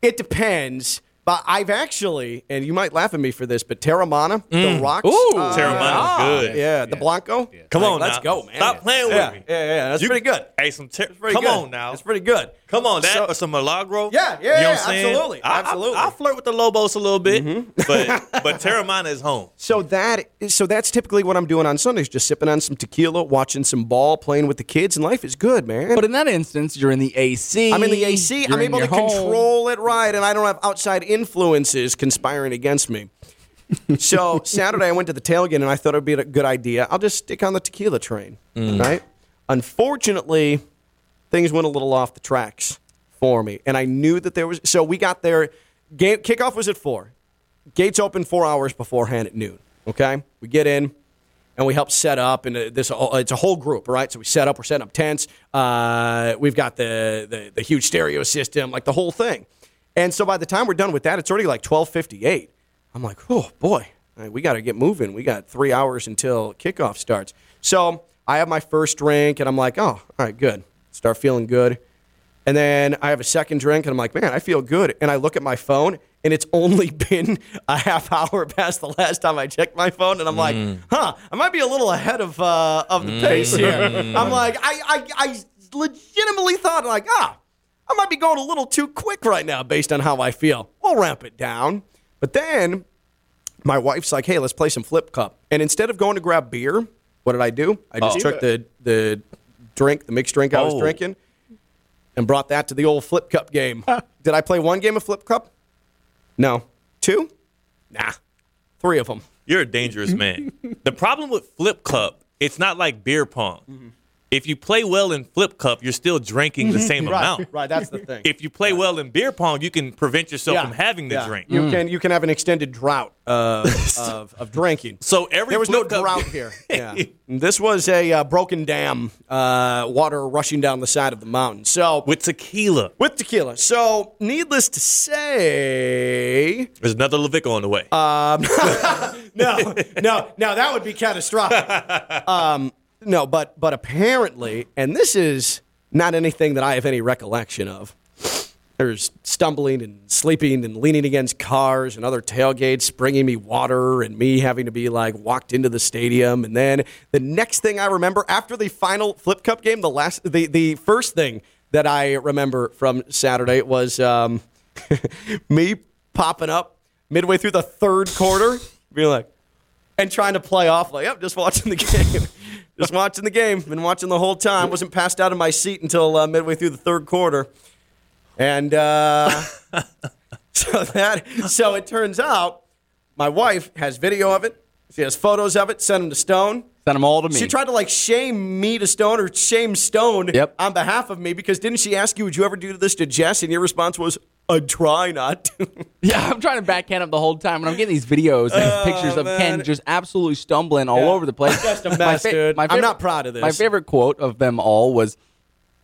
it depends. But I've actually, and you might laugh at me for this, but Teremana, the rocks. Ooh, uh, Teremana's good. Yeah, the Blanco. Come Like, on, let's now. go, man. Stop playing with yeah, me. Yeah, yeah, that's You- pretty good. Hey, some ter- Pretty come good. on now. It's pretty good. Come on, that So- or some Milagro. Yeah, yeah, you know yeah, what I'm absolutely, I, absolutely. I, I flirt with the Lobos a little bit, mm-hmm. but but Teremana is home. So that so that's typically what I'm doing on Sundays, just sipping on some tequila, watching some ball, playing with the kids, and life is good, man. But in that instance, you're in the AC. I'm in the AC. I'm able to home. control it right, and I don't have outside influences conspiring against me. so Saturday, I went to the tailgate, and I thought it'd be a good idea. I'll just stick on the tequila train, mm. right? Unfortunately, things went a little off the tracks for me, and I knew that there was. So we got there. Game kickoff was at four. Gates open four hours beforehand at noon. Okay, we get in and we help set up and uh, this it's a whole group right so we set up we're setting up tents uh, we've got the, the the huge stereo system like the whole thing and so by the time we're done with that it's already like 1258 i'm like oh boy right, we got to get moving we got three hours until kickoff starts so i have my first drink and i'm like oh all right good start feeling good and then I have a second drink, and I'm like, man, I feel good. And I look at my phone, and it's only been a half hour past the last time I checked my phone, and I'm like, huh, I might be a little ahead of uh, of the pace here. I'm like, I, I I legitimately thought like, ah, I might be going a little too quick right now based on how I feel. We'll ramp it down. But then my wife's like, hey, let's play some flip cup. And instead of going to grab beer, what did I do? I just took the the drink, the mixed drink I was Oh. drinking, and brought that to the old flip cup game. Did I play one game of flip cup? No. Two? Nah. Three of them. You're a dangerous man. the problem with Flip Cup, it's not like beer pong. Mm-hmm. If you play well in flip cup, you're still drinking the same Mm-hmm. Right, amount. right. That's the thing. If you play well in beer pong, you can prevent yourself Yeah, from having the yeah. drink. You can you can have an extended drought uh, of, of drinking. So every there was no cup- drought here. Yeah. this was a uh, broken dam, uh, water rushing down the side of the mountain. So with tequila. with tequila. So needless to say, There's another LaVicka on the way. Uh, no, no, no, that would be catastrophic. Um, no, but but apparently, and this is not anything that I have any recollection of. There's stumbling and sleeping and leaning against cars and other tailgates, bringing me water and me having to be like walked into the stadium. And then the next thing I remember after the final Flip Cup game, the last, the the first thing that I remember from Saturday was um, me popping up midway through the third quarter, being like, and trying to play off like, yep, just watching the game. Just watching the game. Been watching the whole time. Wasn't passed out of my seat until uh, midway through the third quarter. And uh, so that so it turns out my wife has video of it. She has photos of it. Sent them to Stone. Send them all to me. She tried to like shame me to Stone or shame Stone Yep. on behalf of me because didn't she ask you, would you ever do this to Jess? And your response was, I try not to. Yeah, I'm trying to backhand him the whole time, and I'm getting these videos and oh, pictures of Oh, man. Ken just absolutely stumbling all Yeah. over the place. Just a My mess, dude. I'm not proud of this. My favorite quote of them all was,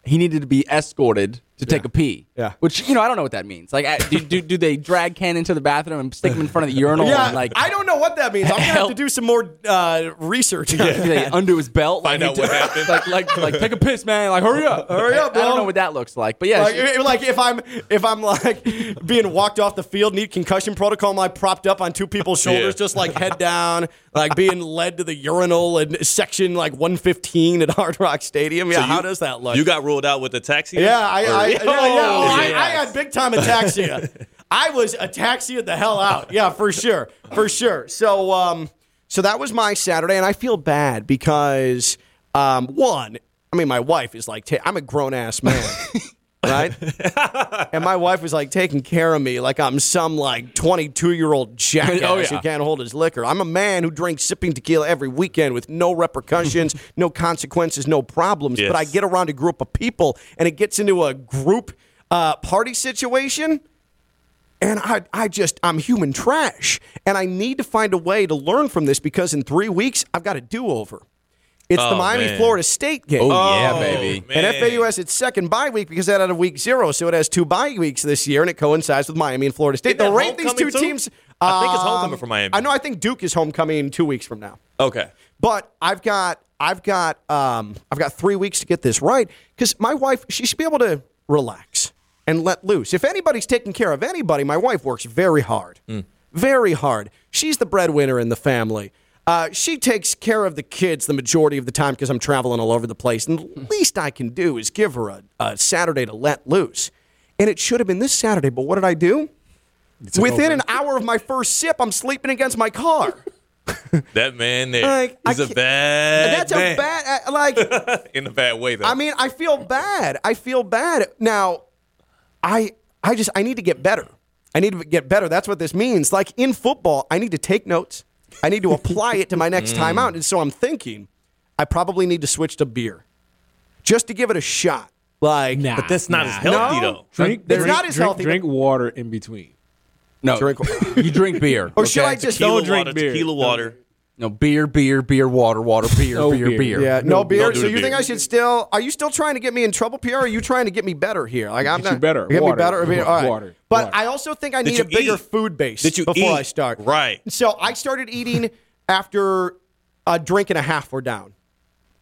"He needed to be escorted to take a pee." Yeah. which you know I don't know what that means. Like, I- do, do, do they drag Ken into the bathroom and stick him in front of the urinal? yeah, and like, I don't know what that means. I'm gonna have to do some more uh, research. on do they undo his belt? Find like, out what happened. Like, like, like, take a piss, man. Like, hurry up, Hurry up, I don't know what that looks like, but yeah, Like, she- like if I'm if I'm like being walked off the field, need concussion protocol, am I propped up on two people's shoulders, Yeah. just like head down, like being led to the urinal and section like 115 at Hard Rock Stadium? Yeah, So you- how does that look? You got ruled out with the taxi? yeah, I, I, yeah, yeah. Oh, I, yes. I had big time ataxia. I was ataxia the hell out. Yeah, for sure, for sure. So, um, so that was my Saturday, and I feel bad because, um, one, I mean, my wife is like, ta- I'm a grown ass man. Right? and my wife was like taking care of me like I'm some like 22 year old jackass Oh, yeah. who can't hold his liquor. I'm a man who drinks sipping tequila every weekend with no repercussions, no consequences, no problems. Yes. But I get around a group of people and it gets into a group uh, party situation. And I, I just, I'm human trash. And I need to find a way to learn from this because in three weeks, I've got a do over. It's the Oh, Miami man. Florida State game. Oh, yeah, baby. man. And FAU has its second bye week because that had a week zero, so it has two bye weeks this year, and it coincides with Miami and Florida State. Isn't that the rate these two too? teams. I think it's um, homecoming for Miami. I know. I think Duke is homecoming two weeks from now. Okay. But I've got I've got um, I've got three weeks to get this right because my wife she should be able to relax and let loose. If anybody's taking care of anybody, my wife works very hard, very hard. She's the breadwinner in the family. Uh, she takes care of the kids the majority of the time because I'm traveling all over the place. And the least I can do is give her a, a Saturday to let loose. And it should have been this Saturday, but what did I do? Within an hour of my first sip, I'm sleeping against my car. That man there. Like, I he's a bad That's man. a bad, uh, like, In a bad way, though. I mean, I feel bad. I feel bad. Now, I I just I need to get better. I need to get better. That's what this means. Like in football, I need to take notes. I need to apply it to my next mm. time out. And so I'm thinking I probably need to switch to beer. Just to give it a shot. Like Nah, but that's not nah. as healthy, No. though. Drink, It's drink, not as drink, healthy, Drink water in between. no, Drink- you drink beer. Or should? I just Tequila Don't drink water, beer. tequila water. No beer, beer, beer, water, water, beer, No beer, beer. beer. Yeah, no, No, beer. So the you think. I should still? Are you still trying to get me in trouble, Pierre? Or are you trying to get me better here? Like I'm Get you not better. Get Water. me better. I mean, all right. Water. But Water. I also think I need a bigger eat? food base Did you before eat? I start. Right. So I started eating after a drink and a half were down.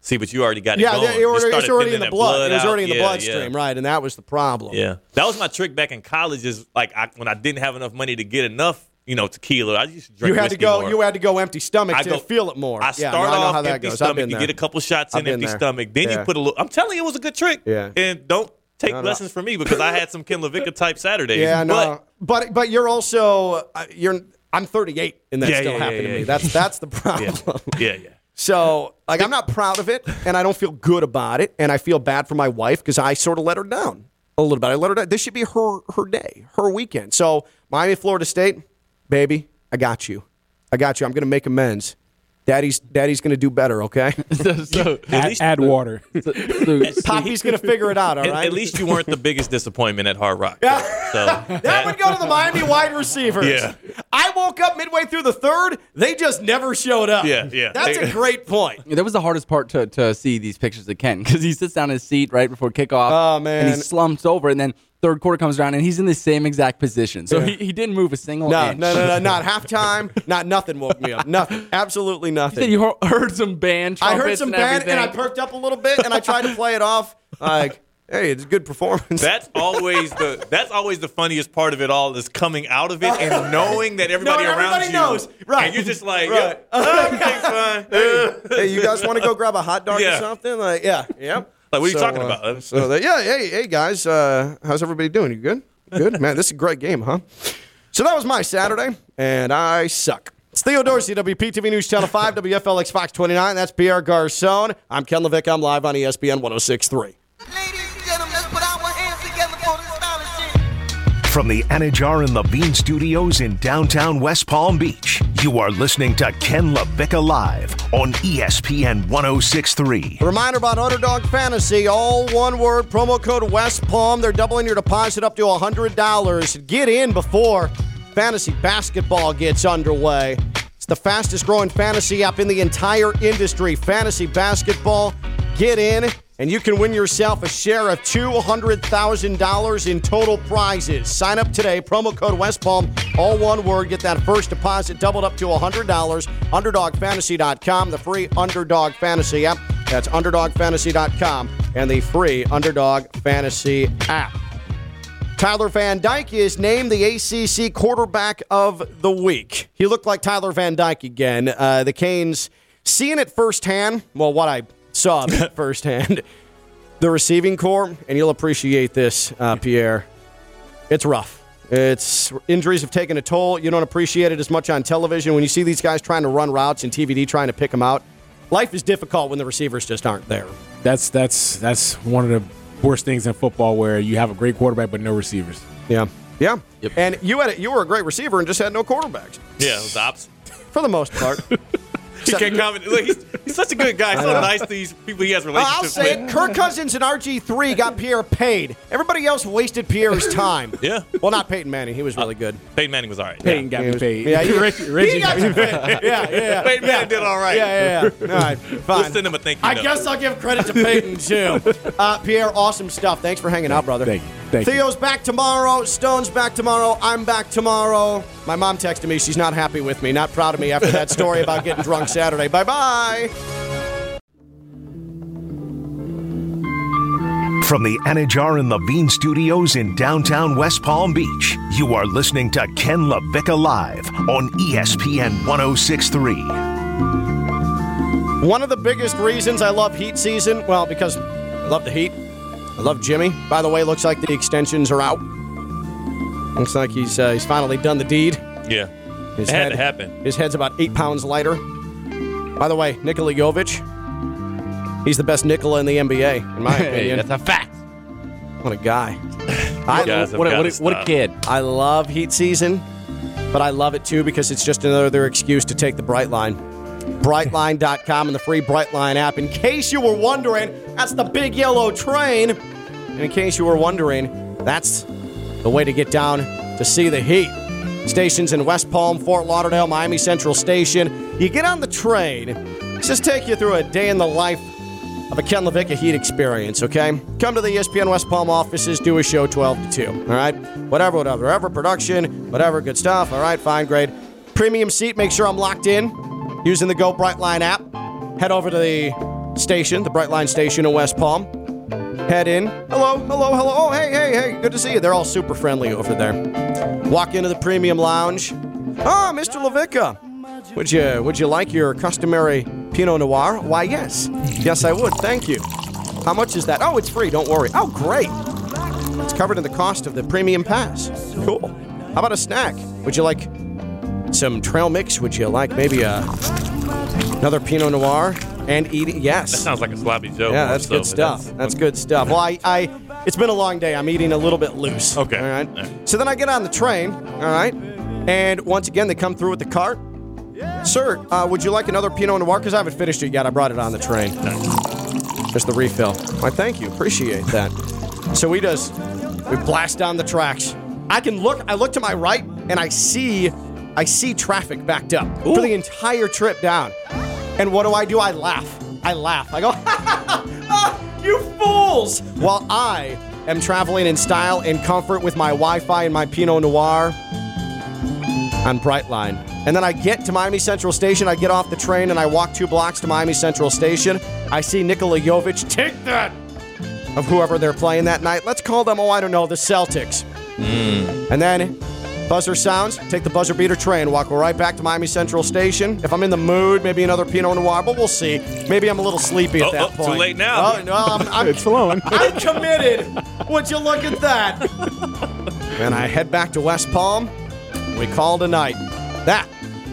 See, but you already got it Yeah, going. it, You it was already in the that blood. It was already in the Yeah, bloodstream, yeah. right? And that was the problem. Yeah, that was my trick back in college. Is like I, when I didn't have enough money to get enough, you know, tequila. I used to drink. You had to go. more. You had to go empty stomach I to go- feel it more. I yeah, start no, I know off that empty. Stomach. You get a couple shots in empty there. stomach. Then Yeah. you put a little. I'm telling you, it was a good trick. Yeah. And don't take no. lessons from me because I had some Ken LaVicka type Saturdays. Yeah, no, But but but, you're also uh, you're. I'm 38, and that Yeah, still yeah, happened yeah, to me. yeah. That's that's the problem. yeah, yeah. So, like, I'm not proud of it, and I don't feel good about it, and I feel bad for my wife because I sort of let her down a little bit. I let her down. This should be her her day, her weekend. So, Miami, Florida State, baby, I got you. I got you. I'm going to make amends. Daddy's Daddy's going to do better, okay? so, so, Add, least add water. so- Poppy's going to figure it out, all At, right? at least you weren't the biggest disappointment at Hard Rock. Yeah. So that would go to the Miami wide receivers. Yeah. I woke up midway through the third. They just never showed up. Yeah, yeah. That's a great point. That was the hardest part to, to see these pictures of Ken because he sits down in his seat right before kickoff. Oh, And man. he slumps over, and then third quarter comes around, and he's in the same exact position. So he, he didn't move a single No, inch. no, no, no, not halftime. Not nothing woke me up. Nothing. Absolutely You nothing. said you heard some band. I heard some and band and I perked up a little bit and I tried to play it off like, hey, it's a good performance. that's always the that's always the funniest part of it all is coming out of it and knowing that everybody No, around everybody you knows. Right. And you're just like, Right. yeah, everything's fine. hey, you guys want to go grab a hot dog or something? Like, yeah, yeah. Like, what are you So, talking uh, about? So, they, yeah, hey, hey, guys, uh, how's everybody doing? You good? Good, man. This is a great game, huh? So that was my Saturday, and I suck. It's Theo Dorsey, WPTV News Channel 5, WFLX Fox 29. That's Pierre Garcon. I'm Ken LaVicka. I'm live on ESPN 1063. Ladies From the Anidjar and Levine Studios in downtown West Palm Beach, you are listening to Ken LaVicka Live on ESPN 1063. A reminder about Underdog Fantasy, all one word, promo code West Palm. They're doubling your deposit up to $100. Get in before fantasy basketball gets underway. It's the fastest growing fantasy app in the entire industry. Fantasy basketball, get in, and you can win yourself a share of $200,000 in total prizes. Sign up today, promo code West Palm, all one word. Get that first deposit doubled up to $100. UnderdogFantasy.com, the free Underdog Fantasy app. That's UnderdogFantasy.com and the free Underdog Fantasy app. Tyler Van Dyke is named the ACC quarterback of the week. He looked like Tyler Van Dyke again. Uh, the Canes, seeing it firsthand, well, what I saw that firsthand, the receiving core, and you'll appreciate this, uh, Pierre. It's rough. It's injuries have taken a toll. You don't appreciate it as much on television when you see these guys trying to run routes and TVD trying to pick them out. Life is difficult when the receivers just aren't there. That's that's that's one of the worst things in football where you have a great quarterback but no receivers. Yeah, yeah. And you had a, you were a great receiver and just had no quarterbacks yeah, it was the opposite. for the most part. He can't comment. Look, he's, he's such a good guy. So nice to these people he has Uh, I'll relationships say with. it. Kirk Cousins and RG3 got Pierre paid. Everybody else wasted Pierre's time. Yeah. Well, not Peyton Manning. He was really good. Peyton Manning was all right. Payton got He me was- paid. Yeah, he, Reggie, he Reggie got you paid. Yeah, yeah, yeah. Peyton Manning did all right. Yeah, yeah, yeah. All right, fine. We'll send him a thank you I note. guess I'll give credit to Peyton too. Uh, Pierre, awesome stuff. Thanks for hanging out, brother. Thank you. Thank you. Theo's back tomorrow. Stone's back tomorrow. I'm back tomorrow. My mom texted me. She's not happy with me, not proud of me after that story about getting drunk Saturday. Bye bye. From the Anidjar and Levine Studios in downtown West Palm Beach, you are listening to Ken LaVicka Live on ESPN 1063. One of the biggest reasons I love heat season, well, because I love the heat. I love Jimmy. By the way, looks like the extensions are out. Looks like he's uh, he's finally done the deed. Yeah. His It had to happen. His head's about eight pounds lighter. By the way, Nikola Jovic, he's the best Nikola in the NBA, in my opinion. Hey, that's a fact. what a guy. I, guys What what, what a kid. I love heat season, but I love it too because it's just another excuse to take the Brightline. Brightline.com and the free Brightline app. In case you were wondering, that's the big yellow train. And in case you were wondering, that's the way to get down to see the heat. Stations in West Palm, Fort Lauderdale, Miami Central Station. You get on the train, just take you through a day in the life of a Ken LaVicka Heat experience, okay? Come to the ESPN West Palm offices, do a show 12 to 2, all right? Whatever, whatever, whatever, production, whatever, good stuff, all right, fine, great. Premium seat, make sure I'm locked in using the Go Brightline app. Head over to the station, the Brightline station in West Palm. Head in. Hello, hello, hello. Oh, hey, hey, hey, good to see you. They're all super friendly over there. Walk into the premium lounge. Ah, Mr. LaVicka. Would you would you like your customary Pinot Noir? Why, yes. Yes, I would. Thank you. How much is that? Oh, it's free. Don't worry. Oh, great. It's covered in the cost of the premium pass. Cool. How about a snack? Would you like some trail mix? Would you like maybe a another Pinot Noir and eating? Yes. That sounds like a sloppy Joe. Yeah, that's so, good stuff. That's, good stuff. Well, I, I, it's been a long day. I'm eating a little bit loose. Okay. All right. All right. So then I get on the train. All right. And once again, they come through with the cart. Sir, uh, would you like another Pinot Noir? Because I haven't finished it yet. I brought it on the train. Just the refill. Why, thank you. Appreciate that. So we just we blast down the tracks. I can look. I look to my right and I see, I see traffic backed up for the entire trip down. And what do I do? I laugh. I laugh. I go, "Ah, you fools! While I am traveling in style and comfort with my Wi-Fi and my Pinot Noir on Brightline. And then I get to Miami Central Station, I get off the train, and I walk two blocks to Miami Central Station. I see Nikola Jovic take that of whoever they're playing that night. Let's call them, oh, I don't know, the Celtics. And then buzzer sounds, take the buzzer beater train, walk right back to Miami Central Station. If I'm in the mood, maybe another Pinot Noir, but we'll see. Maybe I'm a little sleepy at Oh, that oh, too late now. Oh, no, I'm, I'm, It's flowing. I'm committed. Would you look at that? and I head back to West Palm. We call tonight. That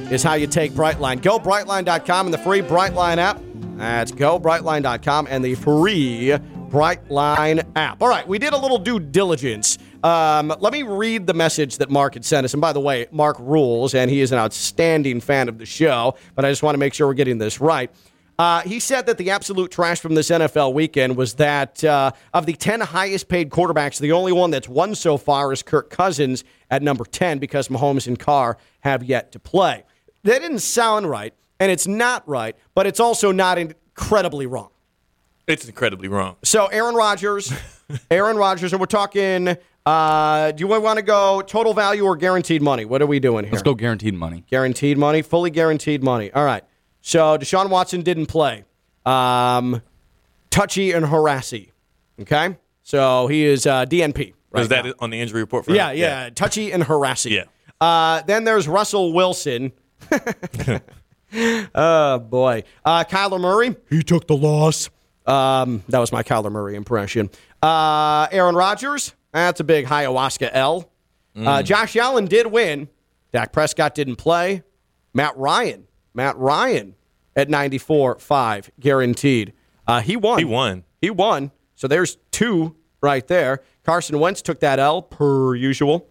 is how you take Brightline. Go brightline.com and the free Brightline app. That's go brightline.com and the free Brightline app. All right, we did a little due diligence. Um, let me read the message that Mark had sent us. And by the way, Mark rules, and he is an outstanding fan of the show, but I just want to make sure we're getting this right. Uh, he said that the absolute trash from this NFL weekend was that uh, of the 10 highest paid quarterbacks, the only one that's won so far is Kirk Cousins at number 10 because Mahomes and Carr have yet to play. That didn't sound right, and it's not right, but it's also not incredibly wrong. It's incredibly wrong. So Aaron Rodgers, Aaron Rodgers, and we're talking. Uh, do you want to go total value or guaranteed money? What are we doing here? Let's go guaranteed money. Guaranteed money, fully guaranteed money. All right. So Deshaun Watson didn't play. Um, touchy and harassy. Okay. So he is uh, DNP. Right Was that now. on the injury report for Yeah, him? yeah, Touchy and harassy. Yeah. Uh, then there's Russell Wilson. oh boy. Uh, Kyler Murray. He took the loss. Um, that was my Kyler Murray impression. Uh, Aaron Rodgers. That's a big ayahuasca L. Uh, Josh Allen did win. Dak Prescott didn't play. Matt Ryan. Matt Ryan at 94.5 guaranteed. Uh, he won. He won. He won. So there's two right there. Carson Wentz took that L per usual.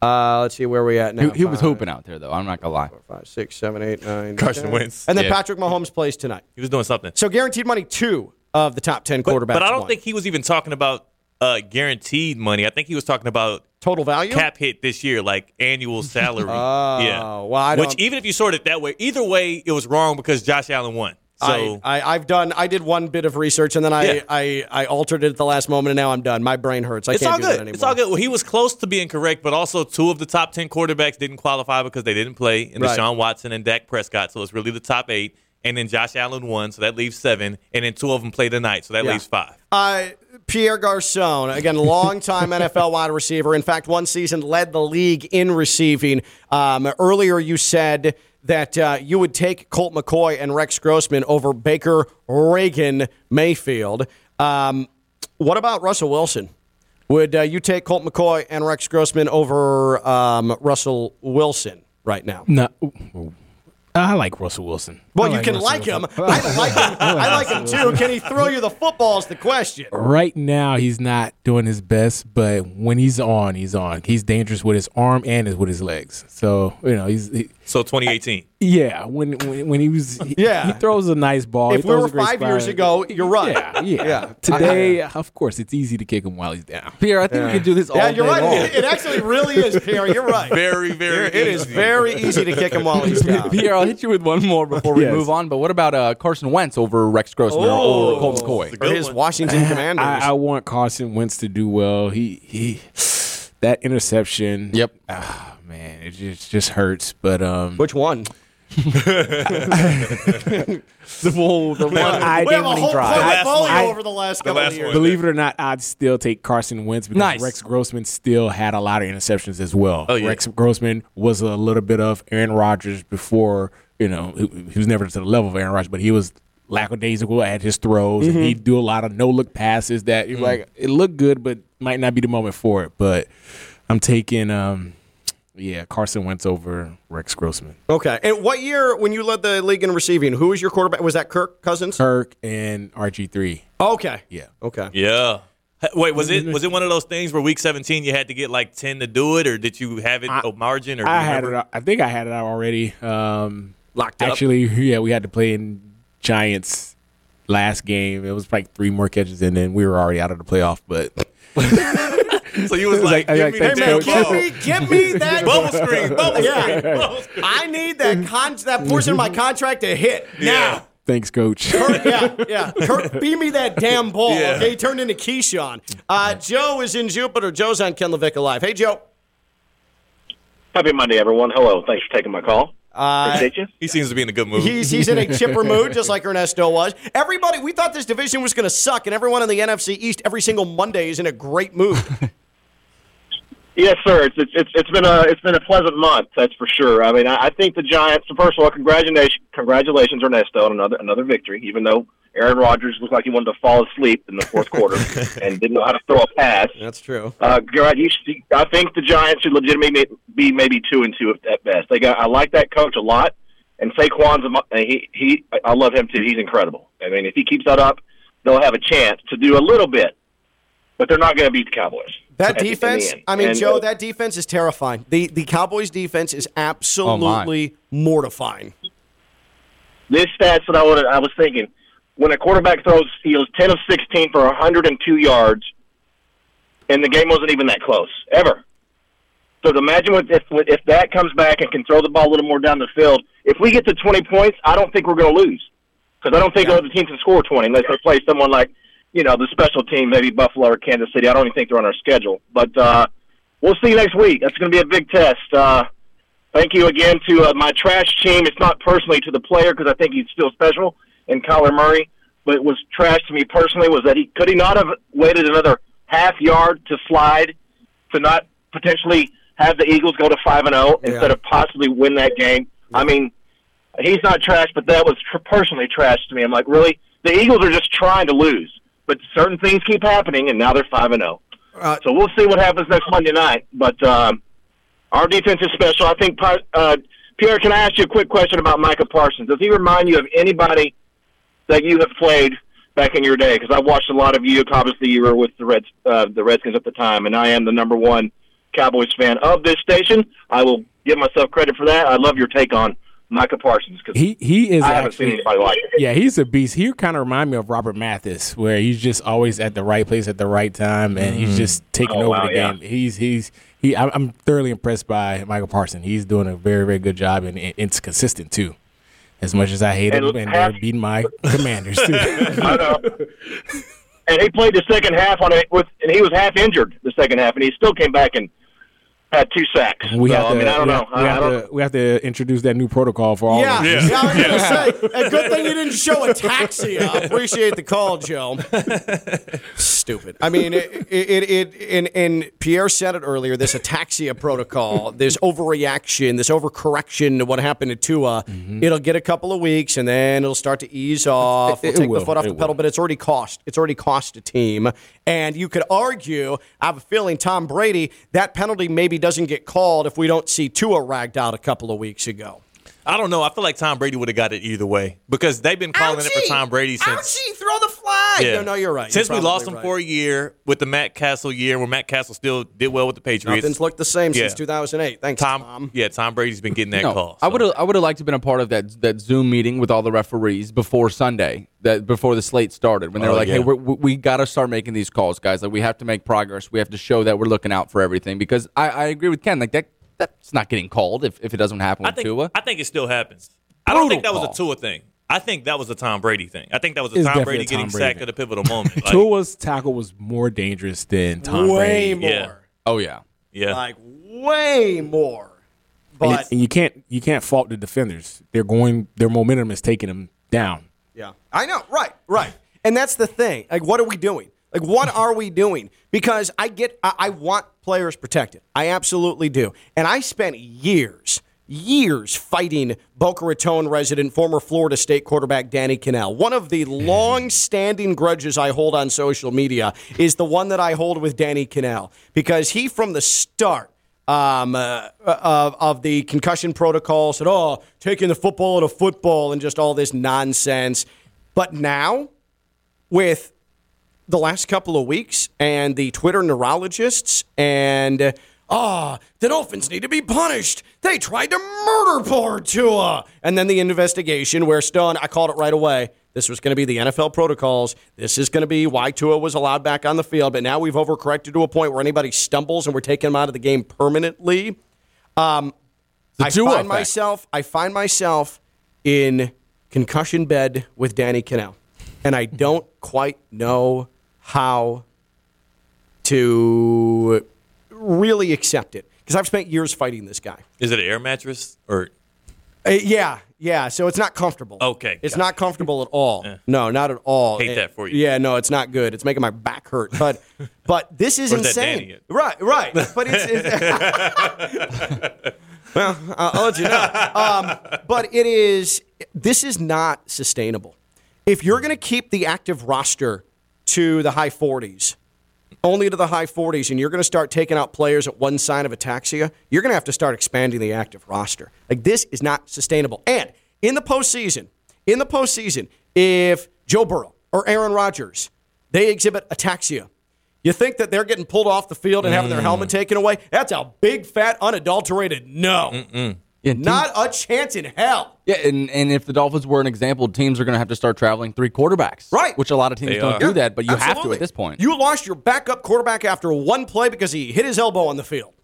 Uh, let's see where we at now. He, he was Five, hooping out there, though. I'm not gonna lie. Five, six, seven, eight, nine. Carson 10. Wentz. And then Yeah. Patrick Mahomes plays tonight. He was doing something. So guaranteed money two of the top ten But, quarterbacks. but I don't won. think he was even talking about uh, guaranteed money. I think he was talking about total value. cap hit this year, like annual salary. Oh, yeah. well, I Which don't- even if you sort it that way, either way, it was wrong because Josh Allen won. So I, I, I've done. I did one bit of research and then I, Yeah. I, I altered it at the last moment, and now I'm done. My brain hurts. I it's can't all do that good. anymore. It's all good. Well, he was close to being correct, but also two of the top ten quarterbacks didn't qualify because they didn't play, and Right. Deshaun Watson and Dak Prescott. So it's really the top eight. And then Josh Allen won, so that leaves seven. And then two of them play tonight, so that Yeah. leaves five. Uh, Pierre Garcon, again, longtime NFL wide receiver. In fact, one season led the league in receiving. Um, earlier, you said that uh, you would take Colt McCoy and Rex Grossman over Baker, Reagan, Mayfield. Um, what about Russell Wilson? Would uh, you take Colt McCoy and Rex Grossman over um, Russell Wilson right now? No, I like Russell Wilson. Well, I you can like him. I like him. I like him too. Can he throw you the football? Is the question. Right now, he's not doing his best, but when he's on, he's on. He's dangerous with his arm and with his legs. So you know, he's he, So 2018. yeah. When when, when he was he, Yeah. he throws a nice ball. If He we were a great five years ago, you're right. Yeah, yeah. Yeah. Today, of course, it's easy to kick him while he's down. Pierre, I think we can do this all Yeah, you're day right. long. It, it actually really is, Pierre. You're right. Very, very. It is easy. very easy to kick him while he's down. Pierre, I'll hit you with one more before we Yes. move on. But what about uh, Carson Wentz over Rex Grossman Oh. or Colt McCoy? a For good his one. Washington Commanders. I, I want Carson Wentz to do well. He he, that interception. Yep. Ah, man, it just just hurts. But um, Which one? the whole the one I we did have a whole dropped. portfolio I- over the last the couple last of years. Believe it or not, I'd still take Carson Wentz because Nice. Rex Grossman still had a lot of interceptions as well. Oh, yeah. Rex Grossman was a little bit of Aaron Rodgers before, you know, he, he was never to the level of Aaron Rodgers, but he was lackadaisical at his throws. Mm-hmm. And he'd do a lot of no look passes that you're like, it looked good, but might not be the moment for it. But I'm taking, um, yeah, Carson Wentz over Rex Grossman. Okay. And what year, when you led the league in receiving, who was your quarterback? Was that Kirk Cousins? Kirk and RG3. Okay. Yeah. Okay. Yeah. Wait, was it was it one of those things where week 17 you had to get like 10 to do it, or did you have it a margin? Or I you had it. I think I had it out already. Um, Locked up. Actually, yeah, we had to play in Giants last game. It was like three more catches, and then we were already out of the playoff. But So you was was like, like- give like, me thanks, Hey man, give me, give me that. Bubble screen, bubble Yeah. screen, bubble screen. I need that con- that portion of my contract to hit now. thanks, coach. Kurt, yeah, yeah. Kurt, beat me that damn ball. Yeah. Okay, he turned into Keyshawn. Uh, Joe is in Jupiter. Joe's on Ken LaVicka Live. Hey, Joe. Happy Monday, everyone. Hello. Thanks for taking my call. Uh, Appreciate you. He seems to be in a good mood. He's he's in a chipper mood, just like Ernesto was. Everybody, we thought this division was going to suck, and everyone in the NFC East every single Monday is in a great mood. Yes, sir. It's, it's it's it's been a it's been a pleasant month. That's for sure. I mean, I, I think the Giants. First of all, congratulations, congratulations, Ernesto, on another another victory. Even though Aaron Rodgers looked like he wanted to fall asleep in the fourth quarter and didn't know how to throw a pass. That's true. Uh, Garrett, you should, I think the Giants should legitimately be maybe two and two at- at best. They got. I like that coach a lot, and Saquon's. a mo- He he. I love him too. He's incredible. I mean, if he keeps that up, they'll have a chance to do a little bit, but they're not going to beat the Cowboys. That at the- in the defense, end. I mean, And, Joe, uh, that defense is terrifying. The the Cowboys defense is absolutely mortifying. this stats that I would I was thinking when a quarterback throws he was ten of sixteen for 102 yards, and the game wasn't even that close ever. So imagine what if if that comes back and can throw the ball a little more down the field. If we get to 20 points, I don't think we're going to lose because I don't think other teams can score 20 unless they play someone like you know the special team, maybe Buffalo or Kansas City. I don't even think they're on our schedule, but uh, we'll see next week. That's going to be a big test. Uh, Thank you again to uh, my trash team. It's not personally to the player because I think he's still special in Kyler Murray, but it was trash to me personally. Was that he could he not have waited another half yard to slide to not potentially have the Eagles go to five and zero instead of possibly win that game? I mean, he's not trash, but that was tr- personally trash to me. I'm like, really? The Eagles are just trying to lose, but certain things keep happening, and now they're five and zero. Uh, So we'll see what happens next Monday night. But um, our defense is special. I think, uh, Pierre, can I ask you a quick question about Micah Parsons? Does he remind you of anybody that you have played back in your day? Because I watched a lot of you. Obviously, you were with the Reds, uh, the Redskins at the time, and I am the number one Cowboys fan of this station. I will give myself credit for that. I love your take on Micah Parsons because He he is I haven't seen anybody like it. yeah he's a beast. He kind of remind me of Robert Mathis, where he's just always at the right place at the right time, and he's just taking Oh, over wow, the yeah. game. He's he's he. I'm, I'm thoroughly impressed by Michael Parsons. He's doing a very very good job, and it's consistent too. As much as I hate him, And and half- they're beating my Commanders too. I know. And he played the second half on it with, and he was half injured the second half, and he still came back and had two sacks. We so, have to, I mean, I don't we know. have, we I, I have don't. to we have to introduce that new protocol for all Yeah, of yeah. us. I was going to say, a good thing you didn't show ataxia. Appreciate the call, Joe. Stupid. I mean, it, it, it, and, and Pierre said it earlier. This ataxia protocol, this overreaction, this overcorrection to what happened to Tua. Mm-hmm. It'll get a couple of weeks, and then it'll start to ease off. It- We'll it take will. the foot off It the pedal, will. but it's already cost. It's already cost a team. And you could argue, I have a feeling Tom Brady, that penalty maybe doesn't get called if we don't see Tua ragged out a couple of weeks ago. I don't know. I feel like Tom Brady would have got it either way because they've been calling it for Tom Brady since. Ouchie, throw the flag. Yeah. No, no, you're right. Since You're we lost probably him for a year with the Matt Cassel year, where Matt Cassel still did well with the Patriots. Nothing's looked the same since 2008. Thanks, Tom, Tom. yeah, Tom Brady's been getting that No, call. I would have I would have liked to have been a part of that that Zoom meeting with all the referees before Sunday, that before the slate started, when they oh, were Oh, like, yeah. "Hey, we're, we we got to start making these calls, guys. Like, we have to make progress. We have to show that we're looking out for everything." Because I, I agree with Ken. Like that that's not getting called if, if it doesn't happen I with think, Tua. I think it still happens. I don't think that Brutal was a Tua thing. I think that was a Tom Brady thing. I think that was a It's Tom Brady a Tom getting Brady sacked thing. at a pivotal moment. Like, Tua's tackle was more dangerous than Tom way Brady. more. Yeah. oh yeah. yeah. Like, way more. But, you, and you can't you can't fault the defenders. They're going their momentum is taking them down. yeah. I know. Right, right. And that's the thing. Like, what are we doing? Like, what are we doing? Because I get, I, I want players protected. I absolutely do. And I spent years, years fighting Boca Raton resident, former Florida State quarterback Danny Kanell. One of the long-standing grudges I hold on social media is the one that I hold with Danny Kanell because he, from the start, um, uh, of, of the concussion protocol said, "Oh, taking the football out of football and just all this nonsense." But now, with the last couple of weeks and the Twitter neurologists and ah, the Dolphins need to be punished. They tried to murder poor Tua. And then the investigation where Stone, I called it right away. This was going to be the NFL protocols. This is going to be why Tua was allowed back on the field. But now we've overcorrected to a point where anybody stumbles and we're taking them out of the game permanently. Um, I find myself, I find myself in concussion bed with Danny Kanell, and I don't quite know how to really accept it because I've spent years fighting this guy. Is it an air mattress or Uh, yeah, yeah. So it's not comfortable. Okay, it's not comfortable at all. No, not at all. Hate Uh, that for you. Yeah, no, it's not good. It's making my back hurt. But but this is insane. Right, right. But it's. it's well, I'll, I'll let you know. Um, but it is. This is not sustainable. If you're going to keep the active roster to the high 40s, only to the high 40s, and you're going to start taking out players at one sign of ataxia, you're going to have to start expanding the active roster. Like this is not sustainable. And in the postseason, in the postseason, if Joe Burrow or Aaron Rodgers they exhibit ataxia, you think that they're getting pulled off the field and having their mm. helmet taken away? That's a big, fat, unadulterated no. Yeah, teams- Not a chance in hell. Yeah, and, and if the Dolphins were an example, teams are going to have to start traveling three quarterbacks. Right. Which a lot of teams They don't are. do that, but you have to at this point. You lost your backup quarterback after one play because he hit his elbow on the field.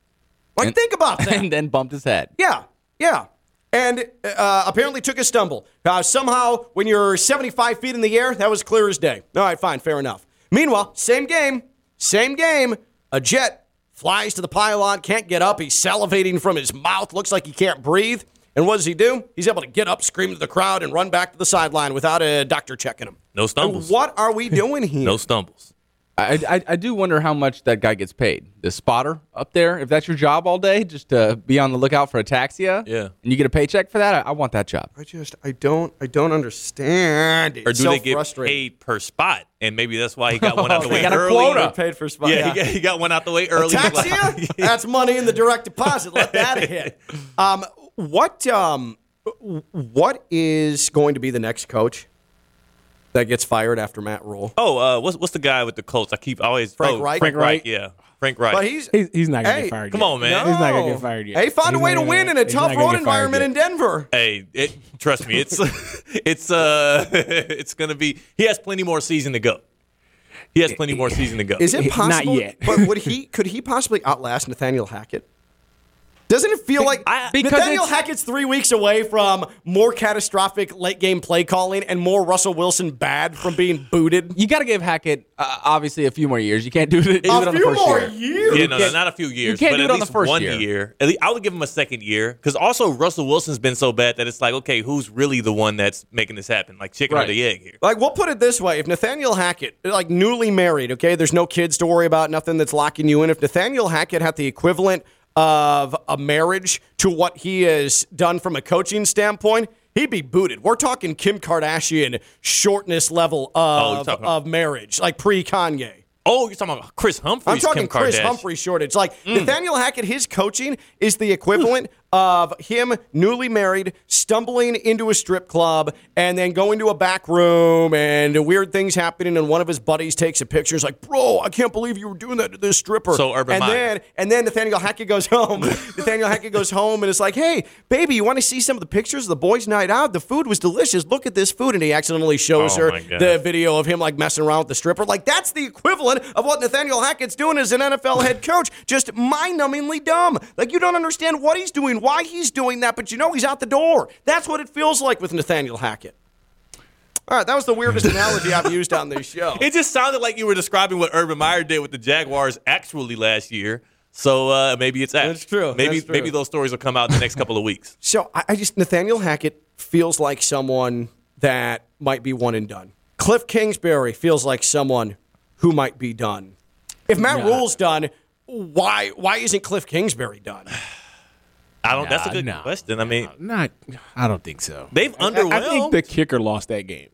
Like, And- think about that. and then bumped his head. Yeah, yeah. And uh, apparently took a stumble. Uh, somehow, when you're 75 feet in the air, that was clear as day. All right, fine, fair enough. Meanwhile, same game, same game. A jet flies to the pylon, can't get up. He's salivating from his mouth, looks like he can't breathe. And what does he do? He's able to get up, scream to the crowd, and run back to the sideline without a doctor checking him. no stumbles? What are we doing here? No stumbles. I, I, I do wonder how much that guy gets paid. The spotter up there, if that's your job all day, just to be on the lookout for ataxia, Yeah. and you get a paycheck for that, I, I want that job. I just, I don't, I don't understand. Or do so they get frustrating. paid per spot? And maybe that's why he got one out the They way got a early. quota. Paid for spot. Yeah, He, got, he got one out the way early. Ataxia? That's money in the direct deposit. Let that hit. Um, what um, what is going to be the next coach that gets fired after Matt Rhule? Oh, uh, what's what's the guy with the Colts? I keep always Frank oh, Reich? Frank Frank Reich. Reich? Yeah, Frank Reich. But he's He's, he's not gonna Hey, get fired. come yet. on, man. He's not gonna get fired yet. He found a way to win gonna- in a tough road environment yet. in Denver. Hey, it, trust me, it's it's uh it's gonna be. He has plenty more season to go. He has plenty more season to go. Is it Not possible? yet. but would he? Could he possibly outlast Nathaniel Hackett? Doesn't it feel like I- because Nathaniel it's- Hackett's three weeks away from more catastrophic late game play calling and more Russell Wilson bad from being booted? You got to give Hackett uh, obviously a few more years. You can't do it, do it A on the few first more year. years. Yeah, no, no, can't- a few years, You can't but do at it on the first one year. At least I would give him a second year because also Russell Wilson's been so bad that it's like, okay, who's really the one that's making this happen? Like chicken or the egg here? Like, we'll put it this way: if Nathaniel Hackett, like newly married, okay, there's no kids to worry about, nothing that's locking you in. If Nathaniel Hackett had the equivalent of a marriage to what he has done from a coaching standpoint, he'd be booted. We're talking Kim Kardashian shortness level Oh, of, talking- of marriage, like pre Kanye. Oh, you're talking about Kris Humphries. I'm talking Kim Chris. Humphrey shortage. Like mm. Nathaniel Hackett, his coaching is the equivalent of him newly married, stumbling into a strip club, and then going to a back room and weird things happening. And one of his buddies takes a picture. He's like, "Bro, I can't believe you were doing that to this stripper." So Urban and Meyer. then and then Nathaniel Hackett goes home. Nathaniel Hackett goes home and it's like, "Hey, baby, you want to see some of the pictures of the boys' night out? The food was delicious. Look at this food." And he accidentally shows Oh, her the video of him like messing around with the stripper. Like that's the equivalent of what Nathaniel Hackett's doing as an NFL head coach. Just mind-numbingly dumb. Like you don't understand what he's doing, why he's doing that, but you know he's out the door. That's what it feels like with Nathaniel Hackett. All right, that was the weirdest analogy I've used on this show. It just sounded like you were describing what Urban Meyer did with the Jaguars actually last year. So uh, maybe it's. That's true. Maybe That's true. maybe those stories will come out in the next couple of weeks. So I, I just Nathaniel Hackett feels like someone that might be one and done. Cliff Kingsbury feels like someone who might be done. If Matt Rhule's done, why why isn't Cliff Kingsbury done? I don't. that's a good nah, question. I mean, Not, I don't think so. they've underwhelmed. I think the kicker lost that game.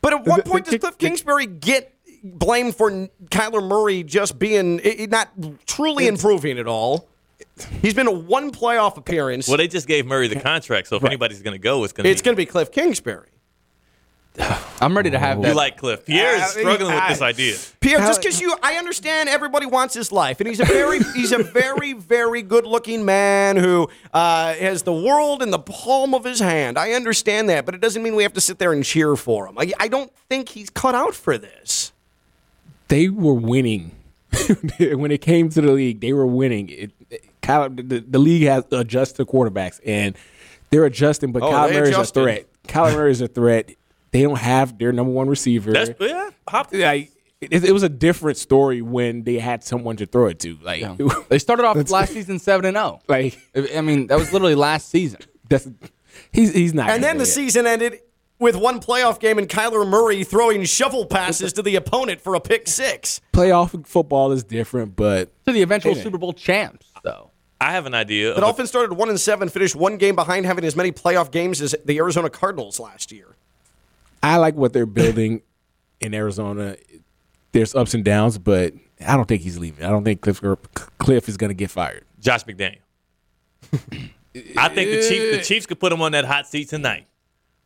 But at what The- point the- does Cliff the- Kingsbury get blamed for Kyler Murray just being i- i- not truly improving at all? He's been a one playoff appearance. well, they just gave Murray the contract, so if anybody's going to go, it's going to it's going to be Cliff Kingsbury. I'm ready to have You that. like Cliff. Pierre is I mean, struggling with this idea. Pierre, just because you, I understand everybody wants his life, and he's a very, he's a very, very good-looking man who uh, has the world in the palm of his hand. I understand that, but it doesn't mean we have to sit there and cheer for him. I, I don't think he's cut out for this. They were winning when it came to the league. They were winning. It, it- Kyle, the, the league has adjusted quarterbacks, and they're adjusting. But Oh, Kyle Murray is a threat. Kyle Murray is a threat. They don't have their number one receiver. That's yeah. Hop, like it, it was a different story when they had someone to throw it to. Like, They started off last season seven and zero. like I mean, that was literally last season. that's he's he's not. And gonna then go the yet. season ended with one playoff game and Kyler Murray throwing shovel passes to the opponent for a pick six. playoff football is different, but To the eventual Super Bowl champs, though. I have an idea. The of a- Dolphins started one and seven, finished one game behind having as many playoff games as the Arizona Cardinals last year. I like what they're building in Arizona. There's ups and downs, but I don't think he's leaving. I don't think Cliff Cliff is going to get fired. Josh McDaniel. I think the Chiefs, the Chiefs could put him on that hot seat tonight.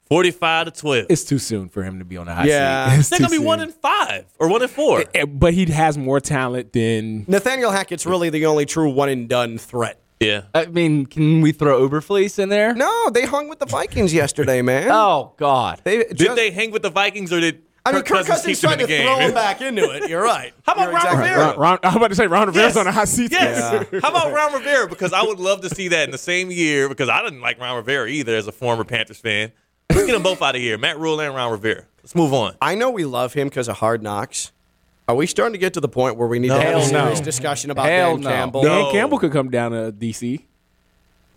Forty-five to twelve. It's too soon for him to be on the hot Yeah. seat. It's They're gonna too be one soon. in five or one in four. Eh, But he has more talent than Nathaniel Hackett's really the only true one and done threat. Yeah. I mean, can we throw Eberflus in there? No, they hung with the Vikings yesterday, man. Oh God. They Did just- they hang with the Vikings or did I mean, Kirk Cousins keep them tried to the throw him back into it. You're right. How about You're Ron exactly Rivera? right. Ron, I'm about to say Ron Rivera's Yes. on a hot seat. Yes. How about Ron Rivera? Because I would love to see that in the same year. Because I didn't like Ron Rivera either as a former Panthers fan. Let's get them both out of here. Matt Rhule and Ron Rivera. Let's move on. I know we love him because of Hard Knocks. Are we starting to get to the point where we need to have a Hell serious no. discussion about Hell Dan no. Campbell? Dan No. Campbell could come down to DC.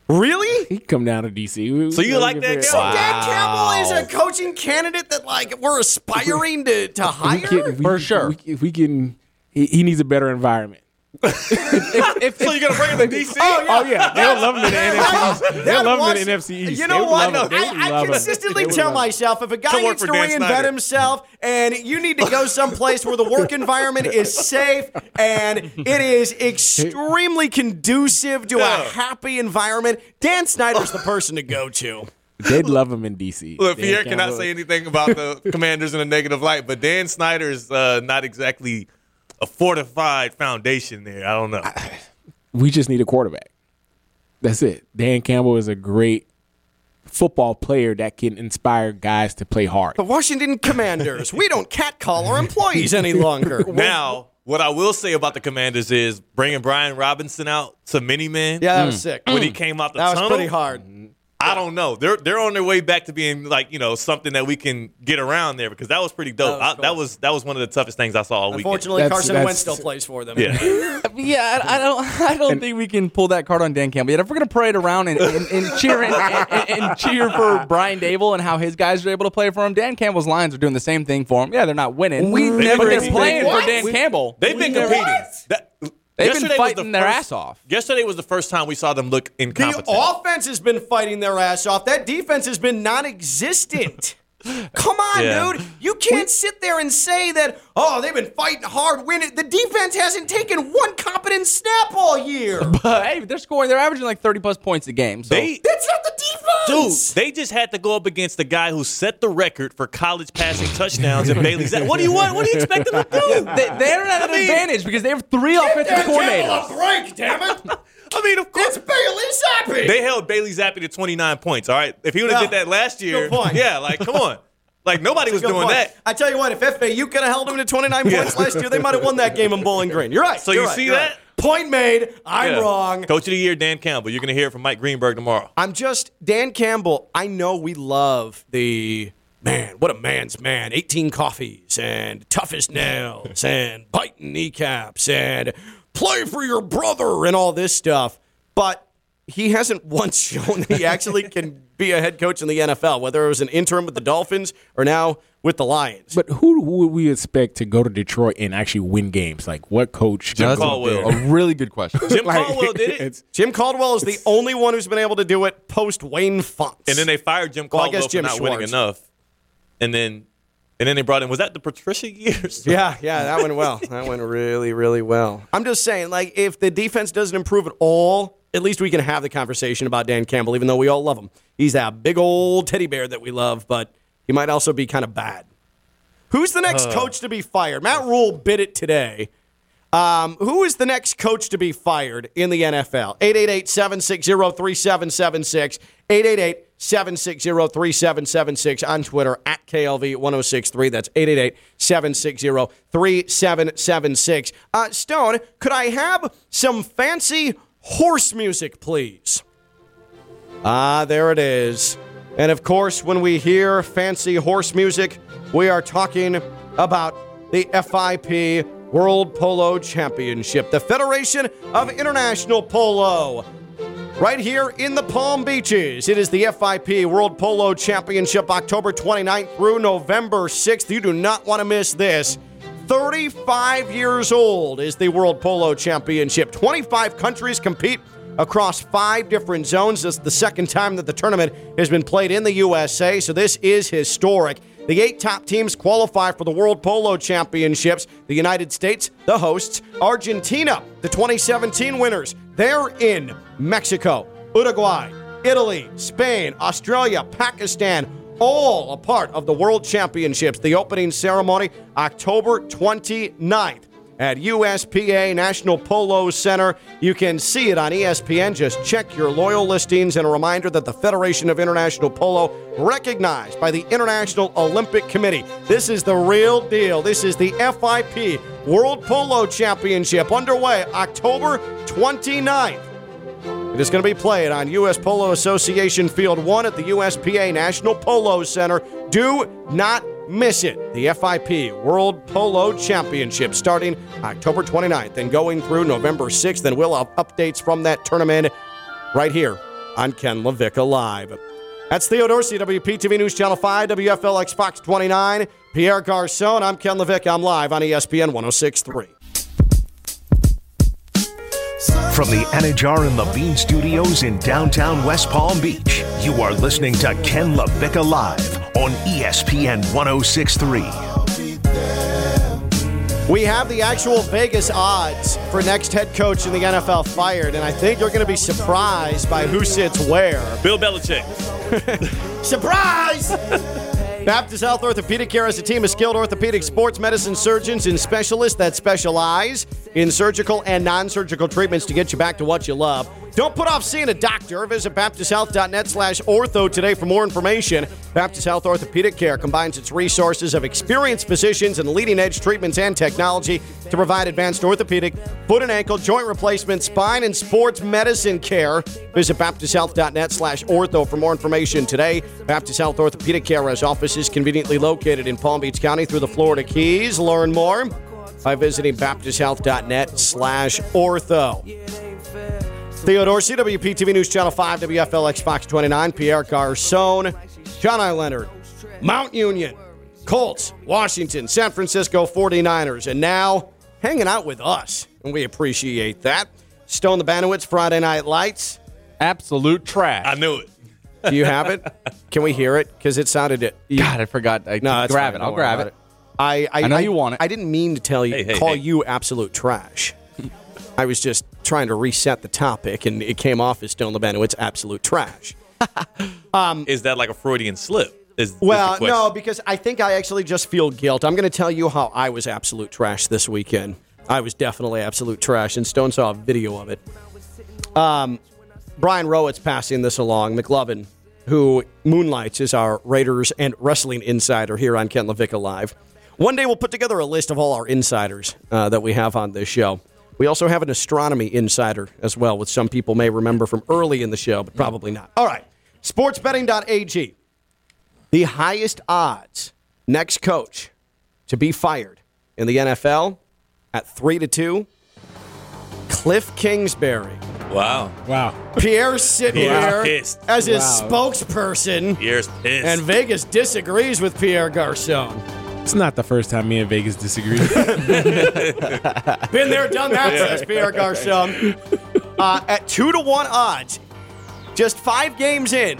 Really? He could come down to DC. So you like Dan So Campbell? Dan Campbell is a coaching candidate that like we're aspiring to, to We hire. can, we, For sure. we- If we can, he, he needs a better environment. If, So you're gonna bring him to DC? Oh yeah, they'll love him in the NFC. They'll That love him in the NFC East. You know what? love him. They would I, I consistently tell myself if a guy Come work needs to Dan reinvent Snyder. himself and you need to go someplace where the work environment is safe and it is extremely conducive to a happy environment, Dan Snyder's the person to go to. They'd love him in DC. Look, Dan Pierre cannot Campbell. say anything about the Commanders in a negative light, but Dan Snyder's uh, not exactly a fortified foundation there. I don't know. We just need a quarterback. That's it. Dan Campbell is a great football player that can inspire guys to play hard. The Washington Commanders, we don't catcall our employees any longer. Now, what I will say about the Commanders is bringing Brian Robinson out to mini man Yeah, that was sick. when he mm. came out the That was pretty hard. I don't know. They're they're on their way back to being like you know something that we can get around there because that was pretty dope. That was I- that was that was one of the toughest things I saw all week. Unfortunately, That's- Carson that's- Wentz still plays for them. Yeah. yeah, I I don't. I don't think we can pull that card on Dan Campbell yet. If we're gonna parade around and, and, and cheer and, and, and cheer for Brian Daboll and how his guys are able to play for him, Dan Campbell's Lions are doing the same thing for him. Yeah, they're not winning. We but never they're playing What? for Dan We- Campbell. They've been never- competing. That- They've been yesterday was the fighting their first- ass off. Yesterday was the first time we saw them look in. The offense has been fighting their ass off. That defense has been non-existent. Come on, Yeah. dude. You can't sit there and say that, oh, they've been fighting hard, winning. The defense hasn't taken one competent snap all year. But hey, they're scoring. They're averaging like thirty plus points a game. So They That's not the defense. Dude, they just had to go up against the guy who set the record for college passing touchdowns in Bailey's. What do you want? What do you expect them to do? they, they're at an mean- advantage because they have three offensive coordinators. break, damn it. I mean, of course. It's Bailey Zappe. They held Bailey Zappe to 29 points, all right? If he would have Yeah. did that last year, yeah, like, come on. Like, nobody was doing point. that. I tell you what, if FAU could have held them to 29 Yeah. points last year, they might have won that game in Bowling Green. You're right. So You're you right, see that? right. Point made. I'm Yeah. wrong. Coach of the year, Dan Campbell. You're going to hear it from Mike Greenberg tomorrow. I'm just Dan Campbell. I know we love the man. What a man's man! 18 coffees and toughest nails and biting kneecaps and play for your brother and all this stuff. But he hasn't once shown that he actually can be a head coach in the NFL, whether it was an interim with the Dolphins or now with the Lions. But who would we expect to go to Detroit and actually win games? Like what coach? Jim goes Caldwell. A really good question. Jim Like, Caldwell did it. Jim Caldwell is the only one who's been able to do it post Wayne Fontes. And then they fired Jim Well, I Caldwell guess Jim for not winning enough. And then and then they brought in, was that the Patricia years? Yeah, yeah, that went well. That went really, really well. I'm just saying, like, if the defense doesn't improve at all, at least we can have the conversation about Dan Campbell, even though we all love him. He's that big old teddy bear that we love, but He might also be kind of bad. Who's the next coach to be fired? Matt Rhule bid it today. Um, who is the next coach to be fired in the NFL? 888 760 3776. 888 760 3776 on Twitter at KLV 1063. That's 888 760 3776. Uh, Stone, could I have some fancy horse music, please? Ah, there it is. And of course, when we hear fancy horse music, we are talking about the FIP World Polo Championship, the Federation of International Polo. Right here in the Palm Beaches, it is the FIP World Polo Championship, October 29th through November 6th. You do not want to miss this. 35 years old is the World Polo Championship. 25 countries compete across five different zones. This is the second time that the tournament has been played in the USA, so this is historic. The eight top teams qualify for the World Polo Championships. The United States, the hosts, Argentina, the 2017 winners. They're in Mexico, Uruguay, Italy, Spain, Australia, Pakistan, all a part of the World Championships. The opening ceremony, October 29th at USPA National Polo Center. You can see it on ESPN. Just check your loyal listings. And a reminder that the Federation of International Polo, recognized by the International Olympic Committee, this is the real deal. This is the FIP World Polo Championship underway October 29th. It is going to be played on U.S. Polo Association Field 1 at the USPA National Polo Center. Do not miss it. The FIP World Polo Championship starting October 29th and going through November 6th. And we'll have updates from that tournament right here on Ken LaVicka Live. That's Theo Dorsey, WPTV News Channel 5, WFLX Fox 29. Pierre Garcon, I'm Ken LaVicka. I'm live on ESPN 1063. From the Anidjar and Levine Studios in downtown West Palm Beach, you are listening to Ken LaVicka Live on ESPN 1063. We have the actual Vegas odds for next head coach in the NFL fired, and I think you're going to be surprised by who sits where. Bill Belichick. Surprise! Baptist Health Orthopedic Care has a team of skilled orthopedic sports medicine surgeons and specialists that specialize in surgical and non surgical treatments to get you back to what you love. Don't put off seeing a doctor. Visit baptisthealth.net slash ortho today for more information. Baptist Health Orthopedic Care combines its resources of experienced physicians and leading edge treatments and technology to provide advanced orthopedic, foot and ankle, joint replacement, spine, and sports medicine care. Visit baptisthealth.net slash ortho for more information today. Baptist Health Orthopedic Care has offices conveniently located in Palm Beach County through the Florida Keys. Learn more by visiting baptisthealth.net slash ortho. Theo Dorsey WPTV News Channel 5, WFLX Fox 29, Pierre Garcon, John I. Leonard, Mount Union, Colts, Washington, San Francisco 49ers, and now hanging out with us. And we appreciate that. Stone the Banowitz, Friday Night Lights. Absolute trash. I knew it. Do you have it? Can we hear it? Because it sounded it. God, I forgot. I, no, grab fine. it. I'll grab about it. I, I, I know you want it. I didn't mean to tell you, Hey, hey, call hey. you absolute trash. I was just trying to reset the topic, and it came off as Stone Lebanowitz absolute trash. Is that like a Freudian slip? Is, is Well, the question. no, because I think I actually just feel guilt. I'm going to tell you how I was absolute trash this weekend. I was definitely absolute trash, and Stone saw a video of it. Um, Brian Rowett's passing this along. McLovin, who moonlights as our Raiders and wrestling insider here on Ken LaVicka Live. One day we'll put together a list of all our insiders uh, that we have on this show. We also have an astronomy insider as well, which some people may remember from early in the show, but probably not. All right, sportsbetting.ag the highest odds next coach to be fired in the NFL at three to two. Cliff Kingsbury. Wow. Wow. Pierre sitting Pierre's here pissed. as his Wow. spokesperson, Pierre's pissed. and Vegas disagrees with Pierre Garcon. It's not the first time me and Vegas disagree. Been there, done that, says Pierre Garcon. Uh, at two to one odds, just five games in,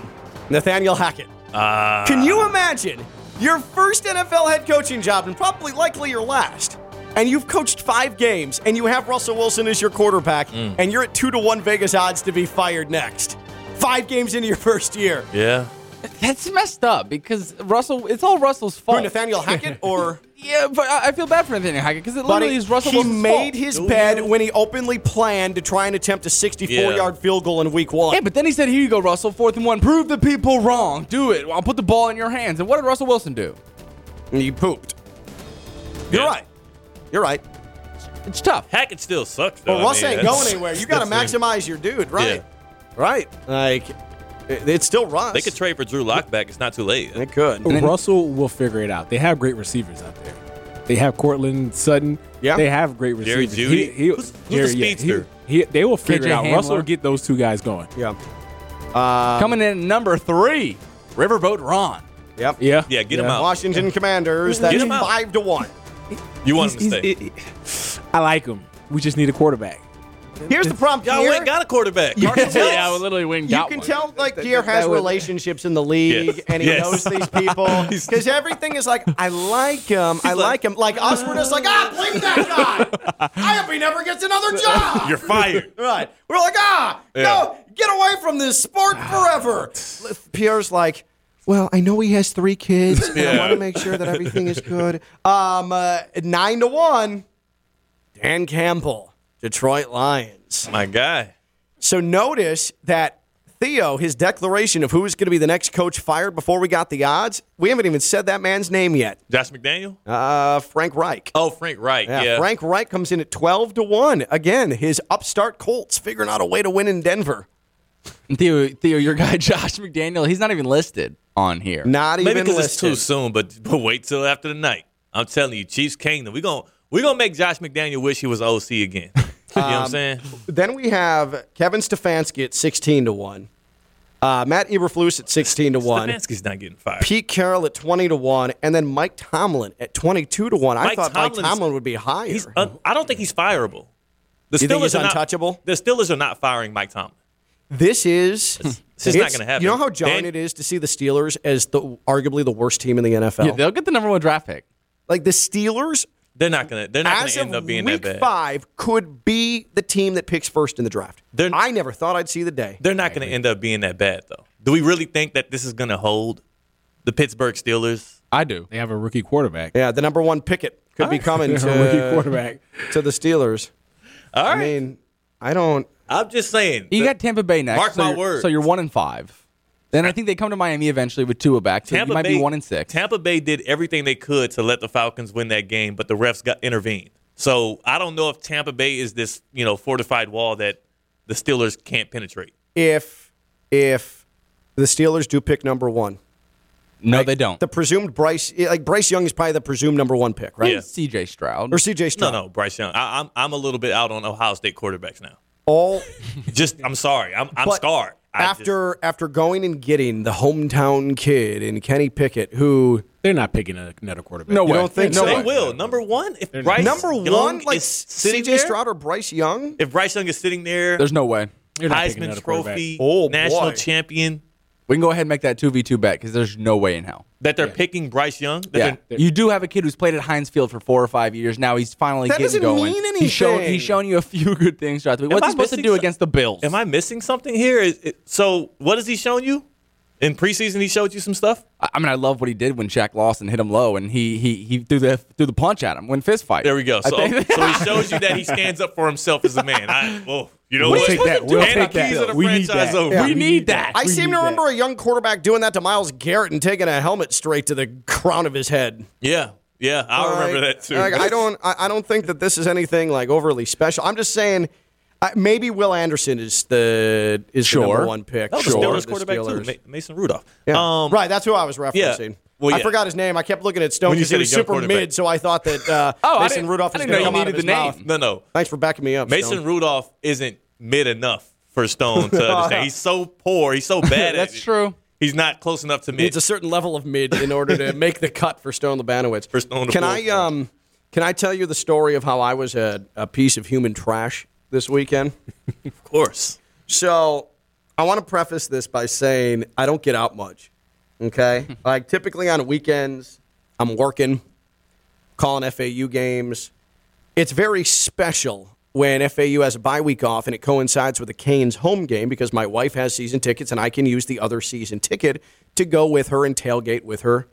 Nathaniel Hackett. Uh, Can you imagine your first NFL head coaching job and probably likely your last? And you've coached five games and you have Russell Wilson as your quarterback Mm. and you're at two to one Vegas odds to be fired next. Five games into your first year. yeah. That's messed up because Russell. It's all Russell's fault. Who, Nathaniel Hackett or Yeah, but I I feel bad for Nathaniel Hackett because it literally Buddy, is Russell he Wilson's made fault. his Do bed when he openly planned to try and attempt a 64 Yeah. yard field goal in week one. Yeah, but then he said, "Here you go, Russell. Fourth and one. Prove the people wrong. Do it. I'll put the ball in your hands." And what did Russell Wilson do? He pooped. You're Yeah. right. You're right. It's tough. Hackett still sucks though. But I mean, ain't going anywhere. You got to maximize your dude, right? Yeah. Right. Like, it- it's still Russ. They could trade for Drew Lock back. It's not too late. They could. Oh, Russell will figure it out. They have great receivers out there. They have Courtland Sutton. Yeah. They have great Jerry receivers. Jeudy? He, he, Who's- who's the yeah, he- speedster? he- they will figure KJ it out. Russell will get those two guys going. Yeah. Um, Coming in at number three, Riverboat Ron. Yep. Yeah. Yeah, get him out. Washington Commanders. That's Get him out. five to one. You want him to He's- stay? he's- I like him. We just need a quarterback. Here's the problem. Y'all went got a quarterback. can tell- yeah, we literally went and You can one. tell, like, That- Pierre has relationships in the league, Yes. and he Yes. knows these people. Because everything is like, I like him, I like him. Like us, we're just like, ah, blame that guy. I hope he never gets another job. You're fired. right. We're like, ah, Yeah. no, get away from this sport forever. Pierre's like, well, I know he has three kids, and I want to make sure that everything is good. Um, uh, nine to one. Dan Campbell, Detroit Lions. My guy. So notice that Theo, his declaration of who is going to be the next coach fired before we got the odds, we haven't even said that man's name yet. Josh McDaniel. Uh, Frank Reich. Oh, Frank Reich, Yeah, Yeah. Frank Reich comes in at 12 to 1. Again, his upstart Colts figuring out a way to win in Denver. Theo, Theo, your guy Josh McDaniel, he's not even listed on here. Not even. Maybe even because it's too soon, but but wait till after the night. I'm telling you, Chiefs Kingdom. we're going we gonna make Josh McDaniel wish he was OC again. you know what Um, I'm saying? Then we have Kevin Stefanski at 16 to 1. Uh, Matt Eberflus at 16 to 1. Stefanski's not getting fired. Pete Carroll at 20 to 1. And then Mike Tomlin at 22 to 1. I Mike thought Mike Tomlin would be higher. He's un- I don't think he's fireable. The You think he's are not- untouchable? the Steelers are not firing Mike Tomlin. This is This is not gonna happen. You know how jarring it is to see the Steelers as the arguably the worst team in the NFL. Yeah, they'll get the number one draft pick. like the Steelers, They're not gonna. They're not as gonna end up being week that bad. five, could be the team that picks first in the draft. They're- I never thought I'd see the day. They're not gonna end up being that bad though. Do we really think that this is gonna hold the Pittsburgh Steelers? I do. They have a rookie quarterback. Yeah, the number one picket could be coming They have a rookie to, quarterback. to the Steelers. All right. I mean, I don't. I'm just saying. You the- got Tampa Bay next. Mark so my words. So you're one and five. Then I think they come to Miami eventually with Tua back. So Tampa you might Bay, be one and six. Tampa Bay did everything they could to let the Falcons win that game, but the refs got intervened. So I don't know if Tampa Bay is this you know fortified wall that the Steelers can't penetrate. If if the Steelers do pick number one, no, they don't. the presumed Bryce like Bryce Young is probably the presumed number one pick, right? Yeah. C.J. Stroud. Or C.J. Stroud. no, no, Bryce Young. I, I'm I'm a little bit out on Ohio State quarterbacks now. All Just I'm sorry, I'm I'm But scarred. I just- after after going and getting the hometown kid in Kenny Pickett, who They're not picking a- another quarterback. No you way. don't think No so? they way. will number one if They're Bryce number Young one, like is sitting C.J. there, Stroud or Bryce Young. If Bryce Young is sitting there, There's no way. They're not picking Heisman. Trophy, Oh, national boy. champion, We can go ahead and make that two v two bet because there's no way in hell. that they're picking Bryce Young. that Yeah, they're- you do have a kid who's played at Heinz Field for four or five years now. He's finally That getting doesn't going. mean He's shown anything. he's shown you a few good things throughout the week. What's he supposed to do some- against the Bills? Am I missing something here? Is it, so what has he shown you? In preseason, he showed you some stuff. I I mean, I love what he did when Shaq Lawson hit him low, and he he he threw the threw the punch at him when fist fight. There we go. So, so he shows you that he stands up for himself as a man. I, well, you know We'll take that. We'll take the that. We need that. Yeah, We need that. I We seem need to that. remember a young quarterback doing that to Myles Garrett and taking a helmet straight to the crown of his head. Yeah, yeah, I All remember right? that too. Like, I don't. I, I don't think that this is anything like overly special. I'm just saying. Uh, maybe Will Anderson is the is the number one pick. That was the for Steelers the quarterback Steelers. too, Mason Rudolph. Yeah. Um, right, that's who I was referencing. Well, I forgot his name. I kept looking at Stone because he was super mid, so I thought that uh, Oh, Mason Rudolph I was didn't going to come out of his mouth. No, no. Thanks for backing me up, Mason Stone. Rudolph isn't mid enough for Stone to understand. He's so poor. He's so bad at That's true. He's not close enough to mid. It's a certain level of mid in order to make the cut for Stone Labanowitz. For Stone to can I um can I tell you the story of how I was a, a piece of human trash this weekend? of course. So I want to preface this by saying I don't get out much. Okay, like typically on weekends, I'm working, calling FAU games. It's very special when FAU has a bye week off and it coincides with the Canes home game because my wife has season tickets and I can use the other season ticket to go with her and tailgate with her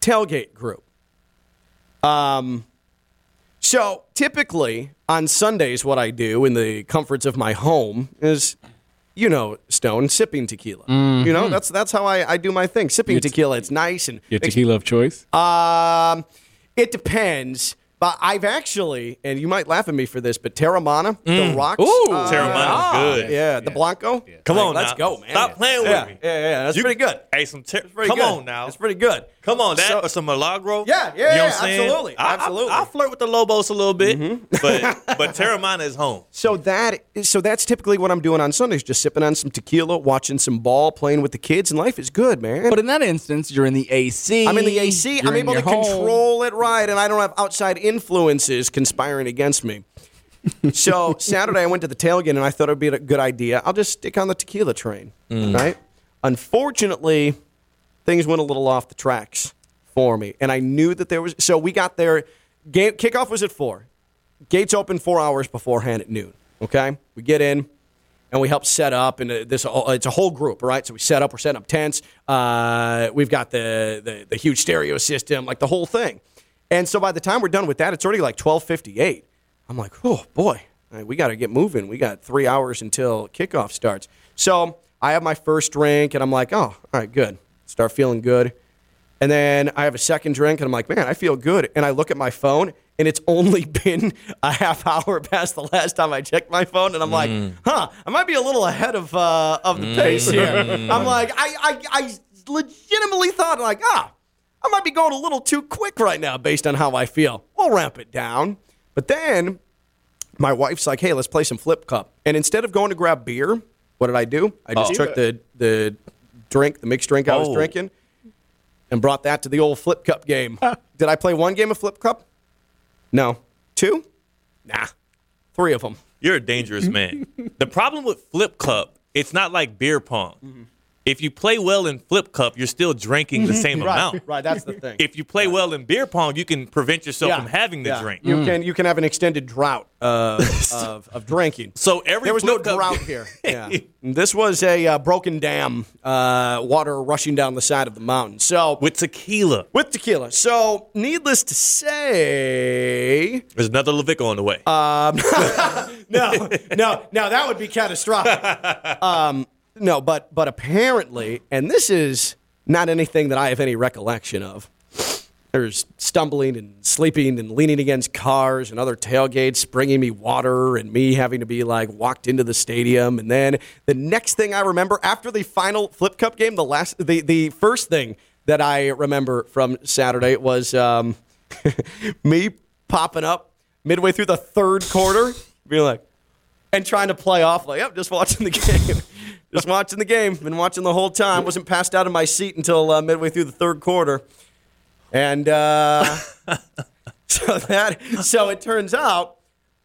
tailgate group. Um, so typically on Sundays, what I do in the comforts of my home is, you know, Stone sipping tequila. You know, that's that's how I, I do my thing. Sipping tequila, it's nice and Your makes tequila of choice? um, it depends. But I've actually, and you might laugh at me for this, but Teremana, the mm. rocks. Ooh, uh, Teremana's good. Yeah, the Blanco. Come Like, on, let's now. go, man. Stop playing with yeah, me. Yeah, yeah, that's You- pretty good. Hey, some ter- Pretty come good. on now. It's pretty good. Come on, that So- or some Milagro. Yeah, yeah, you know yeah, what I'm absolutely, I, absolutely. I, I flirt with the Lobos a little bit, mm-hmm. but but Teremana is home. So that so that's typically what I'm doing on Sundays, just sipping on some tequila, watching some ball, playing with the kids, and life is good, man. But in that instance, you're in the AC. I'm in the AC. you're I'm able to home. control it right, and I don't have outside influences conspiring against me. so Saturday, I went to the tailgate, and I thought it would be a good idea. I'll just stick on the tequila train, right? Unfortunately, things went a little off the tracks for me, and I knew that there was. So we got there. Game kickoff was at four. Gates open four hours beforehand at noon. Okay, we get in and we help set up and uh, this it's a whole group right so we set up we're setting up tents uh, we've got the, the the huge stereo system like the whole thing and so by the time we're done with that it's already like 1258 i'm like oh boy. Right, we got to get moving. We got three hours until kickoff starts. So i have my first drink and i'm like oh all right good. Start feeling good. And then I have a second drink, and I'm like, man, I feel good. And I look at my phone, and it's only been a half hour past the last time I checked my phone, and I'm like, huh, I might be a little ahead of uh, of the pace here. I'm like, I, I I legitimately thought like, ah, I might be going a little too quick right now based on how I feel. We'll ramp it down. But then my wife's like, hey, let's play some flip cup. And instead of going to grab beer, what did I do? I just oh. took the the drink, the mixed drink I was Oh. drinking, and brought that to the old flip cup game. Did I play one game of flip cup? No. Two? Nah. Three of them. You're a dangerous man. the problem with Flip Cup, it's not like beer pong. Mm-hmm. If you play well in Flip Cup, you're still drinking the same amount. Right, that's the thing. If you play well in beer pong, you can prevent yourself Yeah, from having the yeah. drink. You can you can have an extended drought uh, of, of drinking. So every there was no Cup- drought here. Yeah. this was a uh, broken dam, uh, water rushing down the side of the mountain. So With tequila, with tequila. So needless to say, there's another LaVicka on the way. Uh, no, no, no, that would be catastrophic. Um, no, but but apparently, and this is not anything that I have any recollection of. There's stumbling and sleeping and leaning against cars and other tailgates, bringing me water and me having to be like walked into the stadium. And then the next thing I remember after the final Flip Cup game, the last, the the first thing that I remember from Saturday was um, me popping up midway through the third quarter, being like, and trying to play off like, yep, just watching the game. Just watching the game. Been watching the whole time. Wasn't passed out of my seat until uh, midway through the third quarter. And uh, so that so it turns out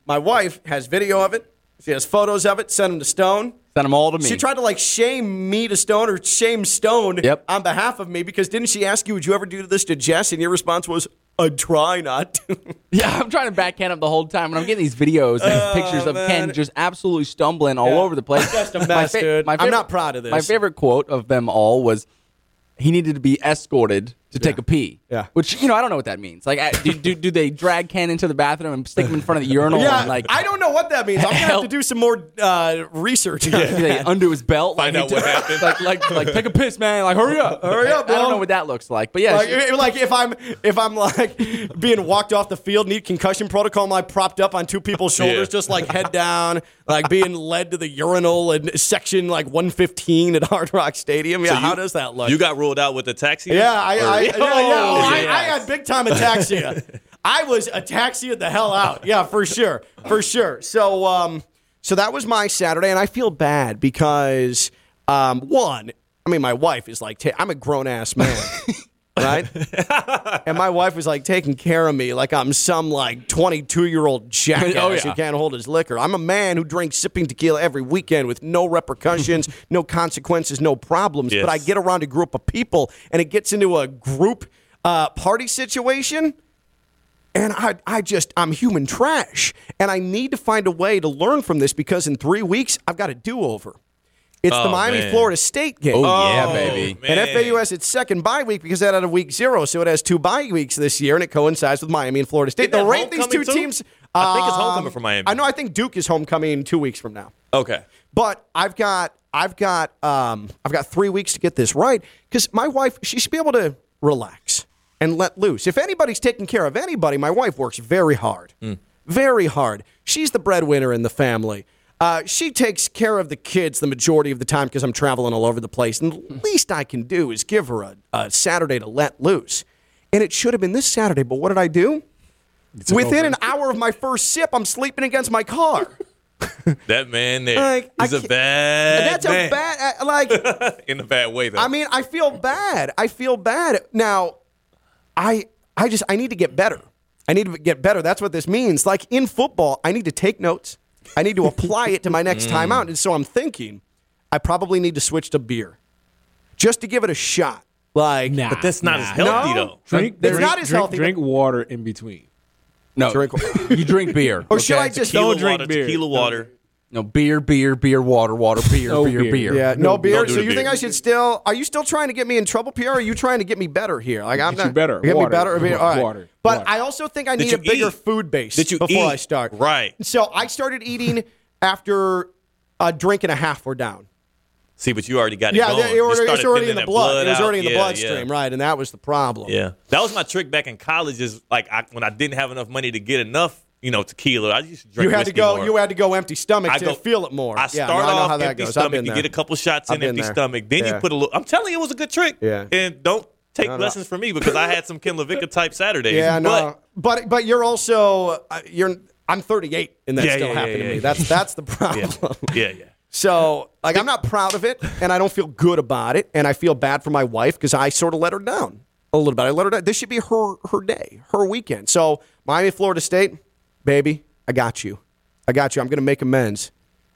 my wife has video of it. She has photos of it. Sent them to Stone. Send them all to me. She tried to like shame me to Stone or shame Stone Yep. on behalf of me because didn't she ask you, would you ever do this to Jess? And your response was, I'd try not to. Yeah, I'm trying to back Ken up the whole time, and I'm getting these videos and oh, pictures of Oh, man. Ken just absolutely stumbling all Yeah. over the place. Just a My mess, dude. I'm not proud of this. My favorite quote of them all was, "He needed to be escorted to take a pee." Yeah. Which you know, I don't know what that means. Like, do, do, do they drag Ken into the bathroom and stick him in front of the urinal? Yeah, and, like, I don't know what that means. I'm gonna have to do some more uh, research. on do they undo his belt? Find like, out what happened. Like, like, like, take a piss, man. Like, hurry up, Hurry up, I don't know what that looks like, but yeah, Like, she- like if I'm if I'm like being walked off the field, need concussion protocol, am I propped up on two people's shoulders, Yeah. just like head down, like being led to the urinal in section like 115 at Hard Rock Stadium? Yeah, So you- how does that look? You got ruled out with the taxi? yeah, I, I, yeah, yeah. Oh, I. I had big time ataxia. I was ataxia the hell out. Yeah, for sure, for sure. So, um, so that was my Saturday, and I feel bad because, um, one, I mean, my wife is like, I'm a grown ass man. Right? and my wife was like taking care of me like I'm some like 22 year old jackass Oh, yeah. who can't hold his liquor. I'm a man who drinks sipping tequila every weekend with no repercussions, no consequences, no problems. But I get around a group of people and it gets into a group uh, party situation. And I, I just, I'm human trash. And I need to find a way to learn from this because in three weeks, I've got a do over. It's the Oh, Miami man. Florida State game. Oh, yeah, baby. And man. FAU has its second bye week because that had a week zero, so it has two bye weeks this year, and it coincides with Miami and Florida State. They'll rate these two too? teams. I think it's um, homecoming for Miami. I know. I think Duke is homecoming two weeks from now. Okay. But I've got I've got um, I've got three weeks to get this right because my wife she should be able to relax and let loose. If anybody's taking care of anybody, my wife works very hard, very hard. She's the breadwinner in the family. Uh, she takes care of the kids the majority of the time because I'm traveling all over the place. And the least I can do is give her a, a Saturday to let loose. And it should have been this Saturday, but what did I do? Within an hour of my first sip, I'm sleeping against my car. That man there Like, is a bad That's man. a bad, uh, like, in a bad way though. I mean, I feel bad. I feel bad. Now, I I just I need to get better. I need to get better. That's what this means. Like in football, I need to take notes. I need to apply it to my next mm. time out. And so I'm thinking I probably need to switch to beer. Just to give it a shot. Like Nah, but that's not nah. as healthy No. though. Drink, It's drink, not as drink, healthy, Drink water in between. No, Drink- you drink beer. Or should? I just Tequila Don't drink water, beer. tequila water. No, beer, beer, beer, water, water, beer, No beer, beer. beer. Yeah, no, No, beer. don't So the you beer. think I should still? Are you still trying to get me in trouble, Pierre? Or are you trying to get me better here? Like I'm Get you not better. Get Water. me better. I mean, all right. Water. But Water. I also think I need a bigger eat? food base Did you before eat? I start. Right. So I started eating after a drink and a half were down. See, but you already got it Yeah, going. it, You was- it was already in the that blood. It was already in the Yeah, bloodstream, yeah. right? And that was the problem. Yeah, that was my trick back in college. Is like I, when I didn't have enough money to get enough, you know, tequila. I used to drink. You had to go. more. You had to go empty stomach I to go- feel it more. I yeah, start no, I know off that empty. Stomach. You get a couple shots I've in empty there. stomach. Then Yeah. you put a little. I'm telling you, it was a good trick. Yeah. And don't take no. lessons from me because I had some Ken LaVicka type Saturdays. Yeah, but no, but but you're also uh, you're. I'm 38, and that Yeah, still yeah, happened yeah, to me. yeah. That's that's the problem. yeah, yeah. So, like, I'm not proud of it, and I don't feel good about it, and I feel bad for my wife because I sort of let her down a little bit. I let her down. This should be her her day, her weekend. So, Miami, Florida State, baby, I got you. I got you. I'm going to make amends.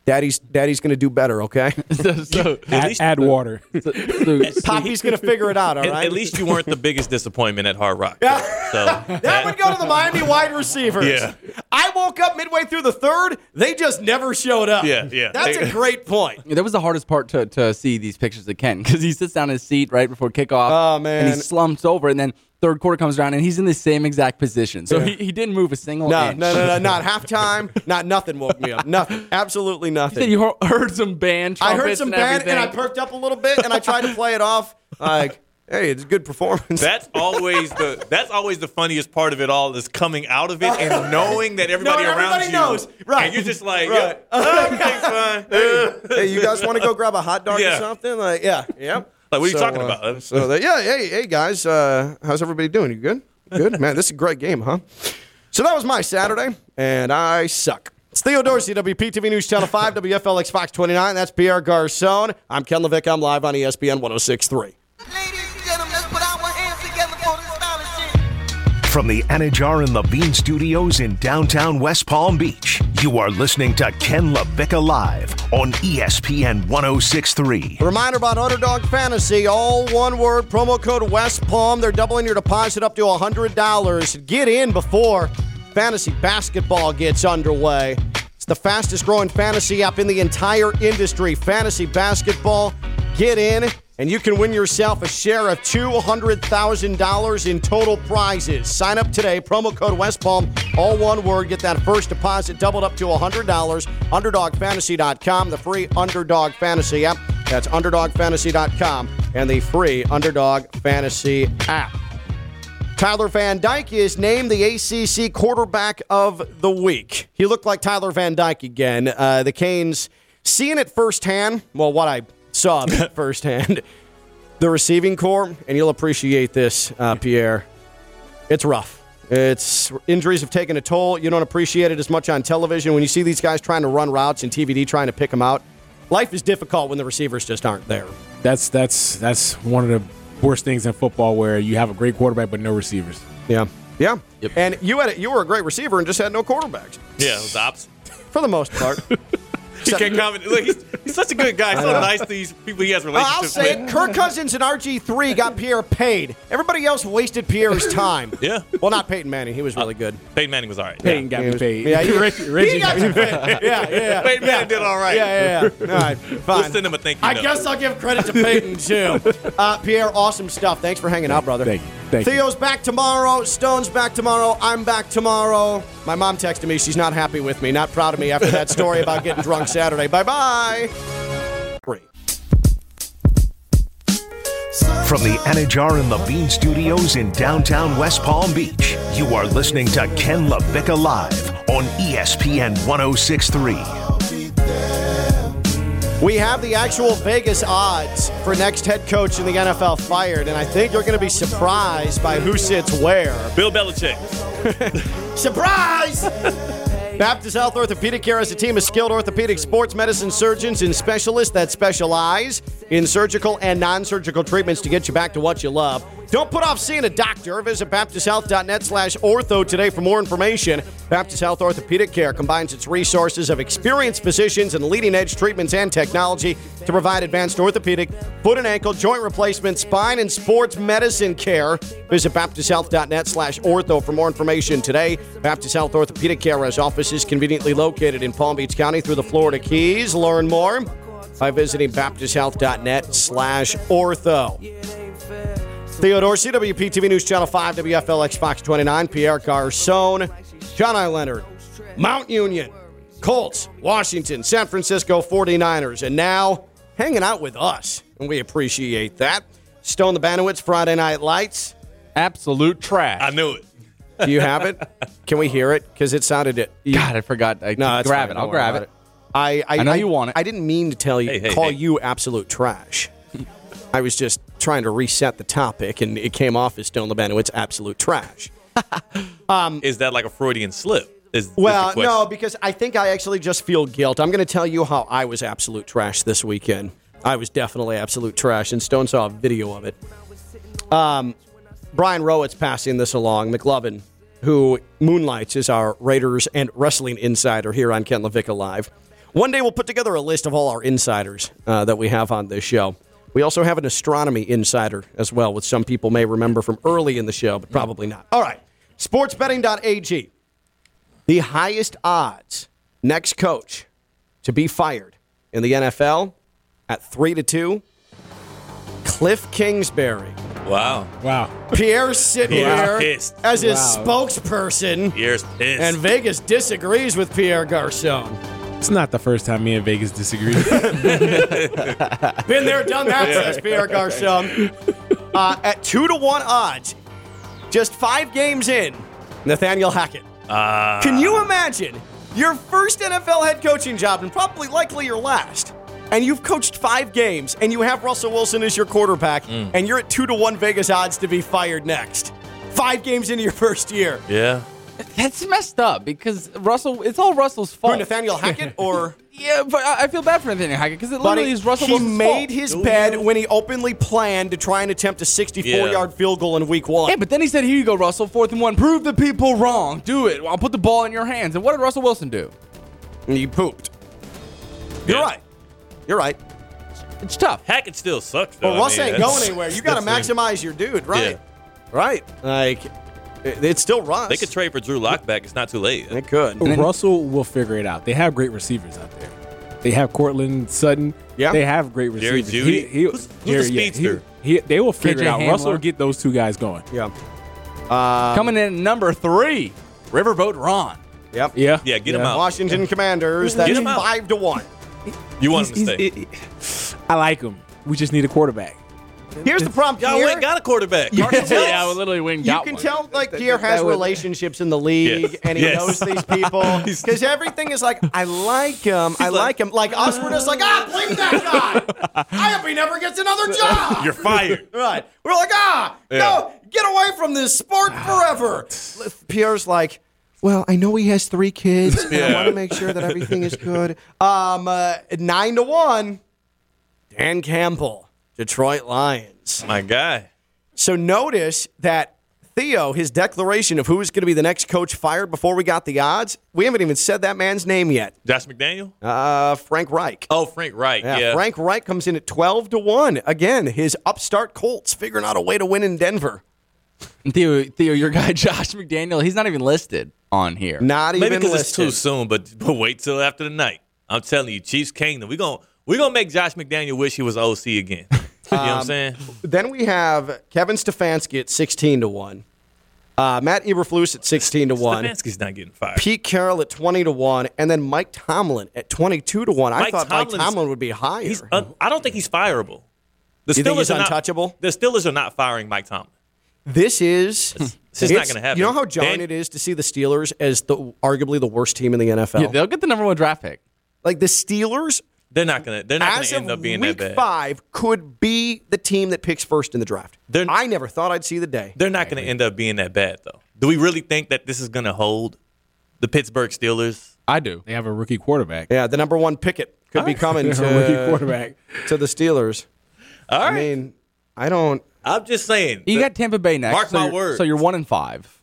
Daddy's Daddy's going to do better. Okay, so, so, Add, least- add water. so- so- Poppy's going to figure it out. All At, at least you weren't the biggest disappointment at Hard Rock. Yeah. So that would go to the Miami wide receivers. Yeah. I woke up midway through the third. They just never showed up. Yeah, yeah. That's They- a great point. that was the hardest part to, to see these pictures of Ken because he sits down in his seat right before kickoff. Oh, man. And man. he slumps over, and then third quarter comes around, and he's in the same exact position. So he, he didn't move a single No, inch. no, no, no, not halftime. Not nothing woke me up. Nothing. Absolutely nothing. said you heard- heard some band. I heard some and band and I perked up a little bit and I tried to play it off like, hey, it's a good performance. That's always the that's always the funniest part of it all is coming out of it and knowing that everybody No, around everybody you knows. Right. And you're just like, Right. yeah, everything's fine. hey, you guys want to go grab a hot dog or something? Like, yeah, yeah. Like, what are you talking uh, about? So, that, yeah, hey, hey, guys, uh, how's everybody doing? You good? Good, man. This is a great game, huh? So that was my Saturday, and I suck. It's Theo Dorsey, WPTV News Channel 5, WFLX Fox 29. That's Pierre Garcon. I'm Ken Levick. I'm live on ESPN 1063. Ladies and gentlemen, let's put our hands together for this. From the Anidjar and Levine Studios in downtown West Palm Beach, you are listening to Ken LaVicka Live on ESPN 1063. A Reminder about Underdog Fantasy, all one word, promo code West Palm. They're doubling your deposit up to $100. Get in before fantasy basketball gets underway. It's the fastest growing fantasy app in the entire industry. Fantasy basketball, get in, and you can win yourself a share of $200,000 in total prizes. Sign up today, promo code West Palm, all one word. Get that first deposit doubled up to $100. UnderdogFantasy.com, the free Underdog Fantasy app. That's UnderdogFantasy.com and the free Underdog Fantasy app. Tyler Van Dyke is named the ACC quarterback of the week. He looked like Tyler Van Dyke again. Uh, the Canes, seeing it firsthand, well, what I saw of it firsthand, the receiving corps, and you'll appreciate this, uh, Pierre. It's rough. It's injuries have taken a toll. You don't appreciate it as much on television when you see these guys trying to run routes and TVD trying to pick them out. Life is difficult when the receivers just aren't there. That's that's that's one of the worst things in football where you have a great quarterback but no receivers. Yeah, yeah. Yep. And you had a, you were a great receiver and just had no quarterbacks Yeah, it was the opposite. for the most part. He can't comment. Look, he's, he's such a good guy. So nice to these people he has relationships I'll relationships say with. it. Kirk Cousins and RG3 got Pierre paid. Everybody else wasted Pierre's time. Yeah. Well, not Peyton Manning. He was really good. Peyton Manning was all right. Peyton got He me was- paid. Yeah, he, Reggie, Reggie he got you paid. Yeah, yeah, yeah. Peyton Manning did all right. Yeah, yeah, yeah. All right, fine. We'll send him a thank you I note. guess I'll give credit to Peyton too. Uh, Pierre, awesome stuff. Thanks for hanging out, brother. Thank you. Thank you. Theo's back tomorrow. Stone's back tomorrow. I'm back tomorrow. My mom texted me. She's not happy with me. Not proud of me after that story about getting drunk Saturday. Bye bye. From the Anidjar and Levine Studios in downtown West Palm Beach, you are listening to Ken LaVicka Live on ESPN 1063. We have the actual Vegas odds for next head coach in the NFL fired, and I think you're going to be surprised by who sits where. Bill Belichick. Surprise! Baptist Health Orthopedic Care has a team of skilled orthopedic sports medicine surgeons and specialists that specialize in surgical and non surgical treatments to get you back to what you love. Don't put off seeing a doctor. Visit baptisthealth.net slash ortho today for more information. Baptist Health Orthopedic Care combines its resources of experienced physicians and leading edge treatments and technology to provide advanced orthopedic, foot and ankle, joint replacement, spine, and sports medicine care. Visit baptisthealth.net slash ortho for more information today. Baptist Health Orthopedic Care has offices conveniently located in Palm Beach County through the Florida Keys. Learn more by visiting baptisthealth.net slash ortho. Theodore, CWP TV News Channel 5, WFLX Fox 29, Pierre Garcon, John I. Leonard, Mount Union, Colts, Washington, San Francisco 49ers, and now hanging out with us. And we appreciate that. Stone the Banowitz Friday Night Lights. Absolute trash. I knew it. Do you have it? Can we hear it? Because it sounded it. God, I forgot. I, no, it's grab fine. it. I'll worry grab about it. I, I, I know you want it. I didn't mean to tell you, Hey, hey, call hey. you absolute trash. I was just trying to reset the topic, and it came off as Stone Lebanowitz absolute trash. Is that like a Freudian slip? Is, is the Well, question. no, because I think I actually just feel guilt. I'm going to tell you how I was absolute trash this weekend. I was definitely absolute trash, and Stone saw a video of it. Um, Brian Rowett's passing this along. McLovin, who moonlights as our Raiders and wrestling insider here on Ken LaVicka Live. One day we'll put together a list of all our insiders uh, that we have on this show. We also have an astronomy insider as well, which some people may remember from early in the show, but probably not. All right, sportsbetting.ag the highest odds next coach to be fired in the NFL at three to two. Cliff Kingsbury. Wow. Wow. Pierre's sitting Pierre's here pissed. as his Wow. spokesperson, Pierre's pissed. and Vegas disagrees with Pierre Garcon. It's not the first time me and Vegas disagree. Been there, done that, says Pierre Garcon. Uh, at two to one odds, just five games in, Nathaniel Hackett. Ah. Can you imagine your first NFL head coaching job and probably likely your last? And you've coached five games and you have Russell Wilson as your quarterback Mm. and you're at two to one Vegas odds to be fired next. Five games into your first year. yeah. That's messed up because Russell. It's all Russell's fault. Who, Nathaniel Hackett or Yeah, but I I feel bad for Nathaniel Hackett because it literally Buddy, is Russell he Wilson's made fault. his bed when he openly planned to try and attempt a 64 Yeah. yard field goal in week one. Yeah, but then he said, "Here you go, Russell. Fourth and one. Prove the people wrong. Do it. I'll put the ball in your hands." And what did Russell Wilson do? And he pooped. You're Yeah. right. You're right. It's tough. Hackett still sucks, though. But I Russ mean, ain't that's- going anywhere. You got to that's the- maximize your dude, right? Yeah. Right. Like, it- it's still Russ. They could trade for Drew Lock back. It's not too late. They could. Russell will figure it out. They have great receivers out there. They have Courtland Sutton. Yeah. They have great Jerry receivers. He, he, Who's- who's the yeah, he- speedster? he- they will figure KJ it out. Russell will get those two guys going. Yeah. Um, Coming in number three, Riverboat Ron. Yep. Yeah. Yeah, get him out. Washington Commanders. That's Get him out. five to one. You want him to He's- stay. he's- I like him. We just need a quarterback. Here's the problem. Y'all Pierre. went got a quarterback. Carson Wentz. yeah, we literally went and You can one. tell, like Pierre that has would- relationships in the league, Yes. and he Yes. knows these people because everything is like, I like him, I like, him. Like us, we're just like, ah, blame that guy. I hope he never gets another job. You're fired. Right. We're like, ah, no, get away from this sport forever. Pierre's like, well, I know he has three kids, and I want to make sure that everything is good. Um, uh, nine to one, Dan Campbell, Detroit Lions. My guy. So notice that Theo, his declaration of who's going to be the next coach fired before we got the odds, we haven't even said that man's name yet. Josh McDaniel. Uh, Frank Reich. Oh, Frank Reich. Yeah, Yeah. Frank Reich comes in at 12 to 1. Again, his upstart Colts figuring out a way to win in Denver. Theo, Theo, your guy Josh McDaniel, he's not even listed on here. Not Maybe even because it's too soon, but, but wait till after the night. I'm telling you, Chiefs Kingdom. We going we gonna make Josh McDaniel wish he was OC again. you know what Um, I'm saying? Then we have Kevin Stefanski at 16 to 1. Uh, Matt Eberflus at 16 to 1. Stefanski's not getting fired. Pete Carroll at 20 to 1. And then Mike Tomlin at 22 to 1. I Mike thought Mike Tomlin's- Tomlin would be higher. He's un- I don't think he's fireable. The You think he's are not- untouchable? the Steelers are not firing Mike Tomlin. This is This is not it's- gonna happen. You know how jarring Dan- it is to see the Steelers as the arguably the worst team in the NFL. Yeah, they'll get the number one draft pick. like the Steelers, They're not gonna. They're not as gonna end up being week that bad. five, could be the team that picks first in the draft. They're- I never thought I'd see the day. They're not gonna end up being that bad though. Do we really think that this is gonna hold the Pittsburgh Steelers? I do. They have a rookie quarterback. Yeah, the number one picket could be coming They have a rookie quarterback. to the Steelers. All right. I mean, I don't. I'm just saying. You the- got Tampa Bay next. Mark so my you're- words. So you're one and five.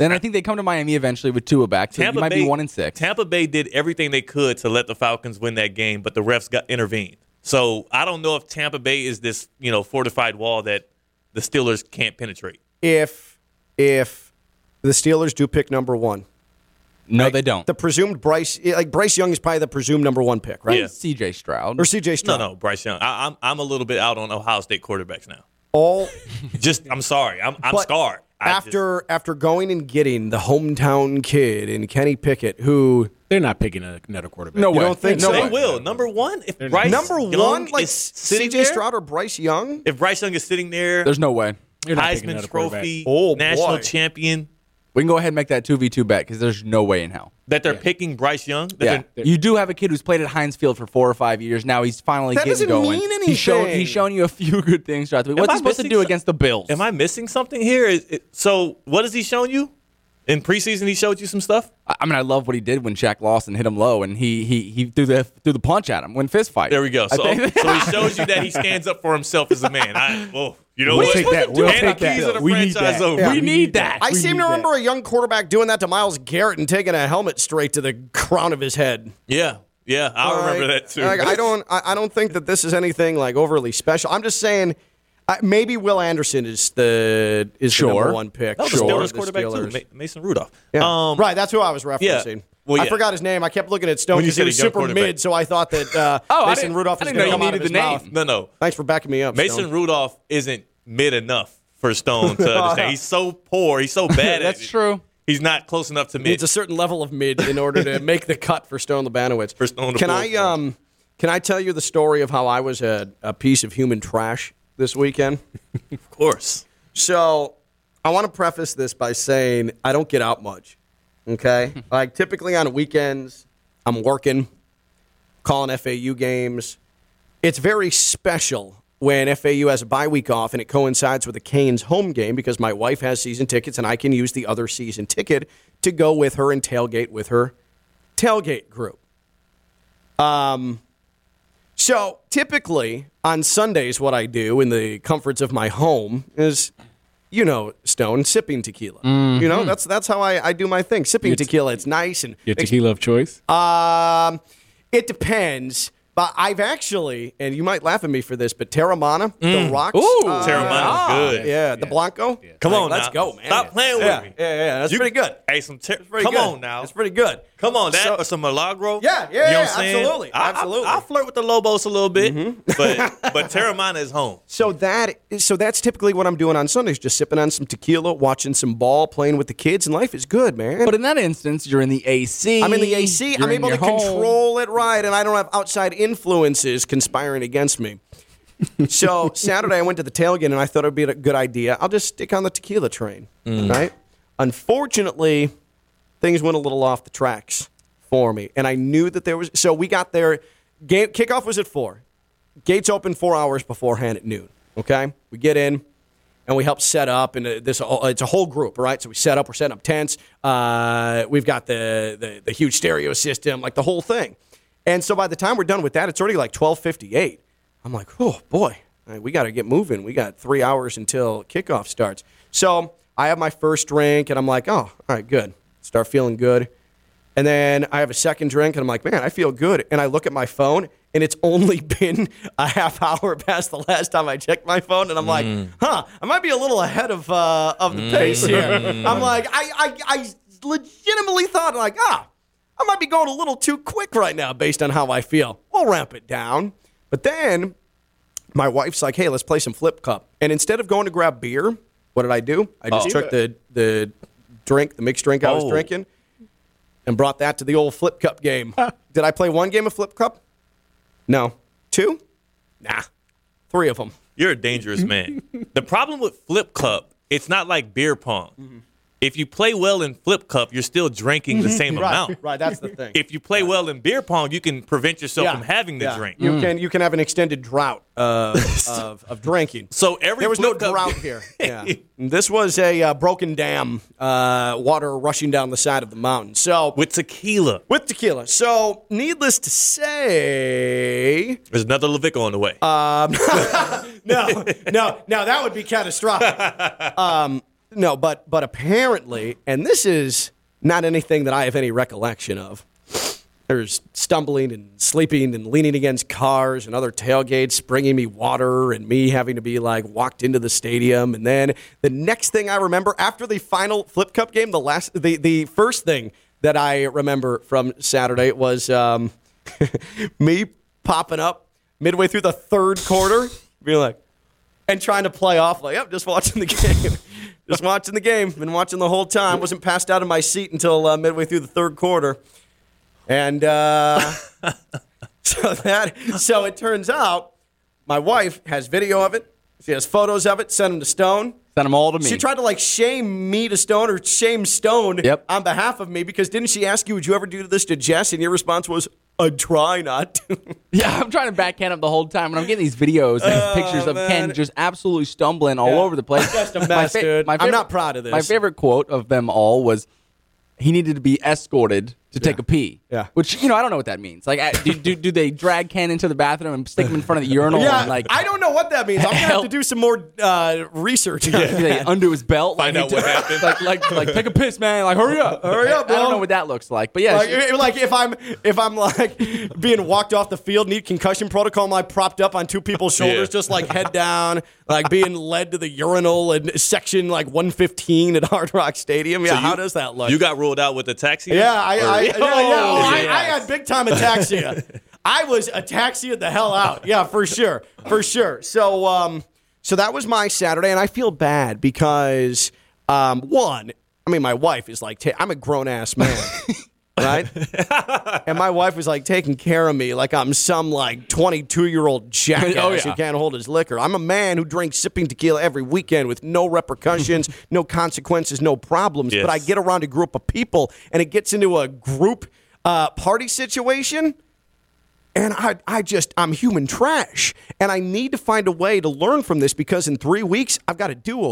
Then I think they come to Miami eventually with Tua back. So Tampa you might Bay, be one and six. Tampa Bay did everything they could to let the Falcons win that game, but the refs got intervened. So I don't know if Tampa Bay is this you know fortified wall that the Steelers can't penetrate. If if the Steelers do pick number one, no, they don't. the presumed Bryce, eh, like Bryce Young is probably the presumed number one pick, right? Yeah. CJ Stroud. Or CJ Stroud. no, no, Bryce Young. I, I'm I'm a little bit out on Ohio State quarterbacks now. All Just I'm sorry, I'm I'm But scarred. I just- after after going and getting the hometown kid in Kenny Pickett, who They're not picking a- another quarterback. No you way. don't think No so? they way. will number one if Bryce number Young one, like is sitting CJ there, Stroud or Bryce Young. If Bryce Young is sitting there, There's no way. You're not Heisman. Trophy, Oh, national boy. champion, We can go ahead and make that two v two bet because there's no way in hell. that they're picking Bryce Young. That Yeah, they're- you do have a kid who's played at Heinz Field for four or five years. Now he's finally That getting doesn't going. mean He's shown anything. he's shown you a few good things throughout the week. What's I he supposed to do some- against the Bills? Am I missing something here? Is it, so what has he shown you? In preseason, he showed you some stuff. I I mean, I love what he did when Shaq Lawson hit him low, and he he he threw the threw the punch at him when fist fight. There we go. So, so he shows you that he stands up for himself as a man. I, well, you know We'll what? take that. We'll Hand take that. of We need that. over. Yeah. we We need need that. I We seem to remember that. a young quarterback doing that to Myles Garrett and taking a helmet straight to the crown of his head. Yeah, yeah, I remember that too. Like, I don't. I, I don't think that this is anything like overly special. I'm just saying. Uh, maybe Will Anderson is the is the number one pick. That was the for Steelers the quarterback Steelers. too, Mason Rudolph. Yeah. Um, right, that's who I was referencing. Well, I forgot his name. I kept looking at Stone When you because he said was super mid, so I thought that uh, Oh, I Mason didn't- Rudolph I is didn't going to come out of his the mouth. name. No, no. Thanks for backing me up, Mason Stone. Rudolph isn't mid enough for Stone to understand. He's so poor. He's so bad at That's it. true. He's not close enough to mid. It's a certain level of mid in order to make the cut for Stone Lebanowitz. For Stone can I um can I tell you the story of how I was a, a piece of human trash this weekend? of course. So I want to preface this by saying I don't get out much. Okay? like typically on weekends, I'm working, calling FAU games. It's very special when FAU has a bye week off and it coincides with the Canes home game because my wife has season tickets and I can use the other season ticket to go with her and tailgate with her tailgate group. Um, so typically on Sundays, what I do in the comforts of my home is, you know, Stone sipping tequila. You know, that's that's how I, I do my thing. Sipping tequila, it's nice and Your tequila of choice. um, it depends. But I've actually, and you might laugh at me for this, but Teremana, the rocks. Ooh, uh, Teremana's good. Yeah, the Blanco. Come Like, on, let's now. go, man. Stop playing with yeah, me. Yeah, yeah, that's You- pretty good. Hey, some ter- Pretty come good. on now. That's pretty good. Come on, that So- or some Milagro. Yeah, yeah, you know yeah, what I'm saying? absolutely, I, I- absolutely. I'll flirt with the Lobos a little bit, mm-hmm. but but Teremana is home. So that so that's typically what I'm doing on Sundays, just sipping on some tequila, watching some ball, playing with the kids, and life is good, man. But in that instance, you're in the AC. I'm in the AC. I'm able to home. control it right, and I don't have outside influences conspiring against me. so Saturday, I went to the tailgate, and I thought it'd be a good idea. I'll just stick on the tequila train, mm. right? Unfortunately, things went a little off the tracks for me, and I knew that there was. So we got there. Game kickoff was at four. Gates open four hours beforehand at noon. Okay, we get in and we help set up and uh, this it's a whole group right so we set up we're setting up tents uh, we've got the, the the huge stereo system like the whole thing and so by the time we're done with that it's already like 1258 i'm like oh boy we got to get moving we got three hours until kickoff starts so I have my first drink and I'm like, oh, all right, good. Start feeling good. And then I have a second drink and I'm like, man, I feel good. And I look at my phone and it's only been a half hour past the last time I checked my phone. And I'm like, huh, I might be a little ahead of uh, of the pace here. I'm like, I, I, I legitimately thought, like, ah, I might be going a little too quick right now based on how I feel. We'll ramp it down. But then my wife's like, hey, let's play some flip cup. And instead of going to grab beer, what did I do? I just took the, the drink, the mixed drink I was Oh. drinking, and brought that to the old flip cup game. did I play one game of flip cup? No. Two? Nah. Three of them. You're a dangerous man. the problem with flip cup, it's not like beer pong. Mm-hmm. If you play well in flip cup, you're still drinking the same amount. Right, that's the thing. If you play well in beer pong, you can prevent yourself Yeah, from having the yeah. drink. You can you can have an extended drought uh, of, of drinking. So every there was no cup- drought here. Yeah. this was a uh, broken dam, uh, water rushing down the side of the mountain. So With tequila, with tequila. So needless to say, there's another LaVicka on the way. Uh, no, no, no, that would be catastrophic. Um, no, but but apparently, and this is not anything that I have any recollection of. There's stumbling and sleeping and leaning against cars and other tailgates, bringing me water and me having to be like walked into the stadium. And then the next thing I remember after the final Flip Cup game, the last, the the first thing that I remember from Saturday was um, me popping up midway through the third quarter, being like, and trying to play off like, yep, just watching the game. Just watching the game. Been watching the whole time. Wasn't passed out of my seat until uh, midway through the third quarter. And uh, so that so it turns out my wife has video of it. She has photos of it. Sent them to Stone. Send them all to me. She tried to like shame me to Stone or shame Stone Yep. on behalf of me because didn't she ask you, would you ever do this to Jess? And your response was, I try not to. Yeah, I'm trying to backhand him the whole time, and I'm getting these videos and oh, pictures of Ken just absolutely stumbling all over the place. Just a mess, dude. I'm not proud of this. My favorite quote of them all was, "He needed to be escorted to take a pee." Yeah. Which you know I don't know what that means. Like, do, do, do they drag Ken into the bathroom and stick him in front of the urinal? Yeah, and like, I don't know what that means. I'm gonna have to do some more uh, research. on do undo his belt? Find like, out what happened. Like, like, like, take a piss, man. Like, hurry up, Hurry up, I don't know what that looks like, but yeah, Like, she- like if I'm if I'm like being walked off the field, need concussion protocol, am I propped up on two people's shoulders, Yeah. just like head down, like being led to the urinal in section like 115 at Hard Rock Stadium? Yeah, So you- how does that look? You got ruled out with the taxi? yeah, I, I, Or- yeah, yeah. Oh, I, I had big time ataxia. I was ataxia the hell out. Yeah, for sure, for sure. So, um, so that was my Saturday, and I feel bad because, um, one, I mean, my wife is like, ta- I'm a grown ass man. Right? and my wife was like taking care of me like I'm some like 22 year old jackass Oh, yeah. who can't hold his liquor. I'm a man who drinks sipping tequila every weekend with no repercussions, no consequences, no problems. Yes. But I get around a group of people and it gets into a group uh, party situation. And I, I just, I'm human trash. And I need to find a way to learn from this because in three weeks, I've got a do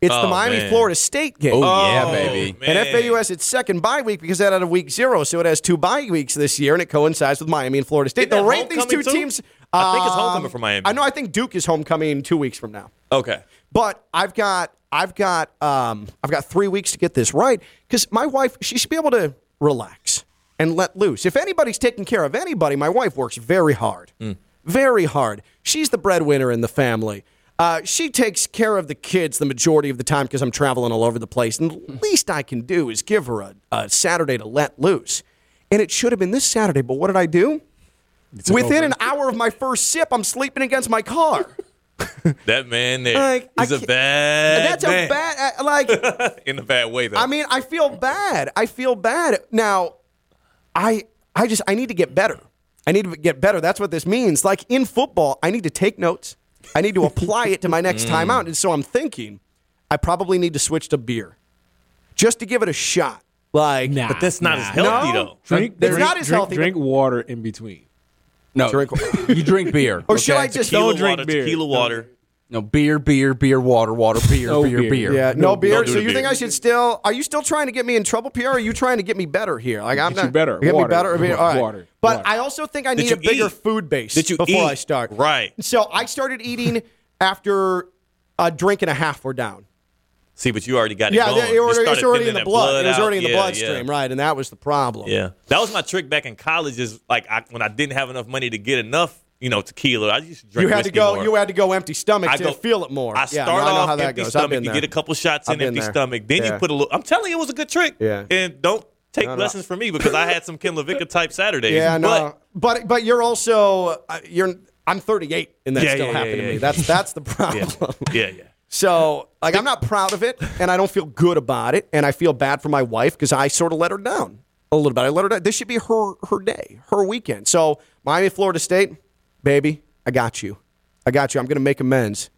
over. It's the Oh, Miami man. Florida State game. Oh, yeah, baby. man. And FAU has its second bye week because that had a week zero, so it has two bye weeks this year, and it coincides with Miami and Florida State. Isn't They'll rate these two too? teams. I think it's um, homecoming for Miami. I know. I think Duke is homecoming two weeks from now. Okay. But I've got I've got um, I've got three weeks to get this right because my wife she should be able to relax and let loose. If anybody's taking care of anybody, my wife works very hard, very hard. She's the breadwinner in the family. Uh, she takes care of the kids the majority of the time because I'm traveling all over the place. And the least I can do is give her a, a Saturday to let loose. And it should have been this Saturday, but what did I do? Within an hour of my first sip, I'm sleeping against my car. That man there. Like, I he's a bad That's man. a bad, uh, like, In a bad way, though. I mean, I feel bad. I feel bad. Now, I I just I need to get better. I need to get better. That's what this means. Like in football, I need to take notes. I need to apply it to my next Mm. time out. And so I'm thinking I probably need to switch to beer. Just to give it a shot. Like Nah, but that's not nah. as healthy, No. though. Drink, It's drink, not as drink, healthy, Drink water in between. no, Drink- you drink beer. Or should? I just Tequila Don't drink water, beer. tequila water. No beer, beer, beer, water, water, beer, No beer, beer. beer. Yeah, no, No, beer. So the you think. I should still? Are you still trying to get me in trouble, Pierre? Are you trying to get me better here? Like I'm Get you not better. Get Water. me better. I mean, all right. Water. But Water. I also think I need a bigger eat? food base Did you before eat? I start. Right. So I started eating after a drink and a half were down. See, but you already got it Yeah, going. it, You was- it was already in the that blood. It was already in the Yeah, bloodstream, yeah. right? And that was the problem. Yeah, that was my trick back in college. Is like I, when I didn't have enough money to get enough, you know, tequila. I used to drink. You had to go. more. You had to go empty stomach I to go- feel it more. I yeah, start no, I off empty goes. Stomach. You get a couple shots in empty there. stomach. Then Yeah. you put a little. I'm telling you, it was a good trick. Yeah. And don't take No, no. lessons from me because I had some Ken LaVicka type Saturdays. Yeah, but no, but but you're also uh, you're. I'm 38, and that Yeah, still yeah, happened yeah, to me. That's that's the problem. yeah, yeah. So, like, I'm not proud of it, and I don't feel good about it, and I feel bad for my wife because I sort of let her down a little bit. I let her down. This should be her her day, her weekend. So, Miami, Florida State, baby, I got you. I got you. I'm gonna make amends.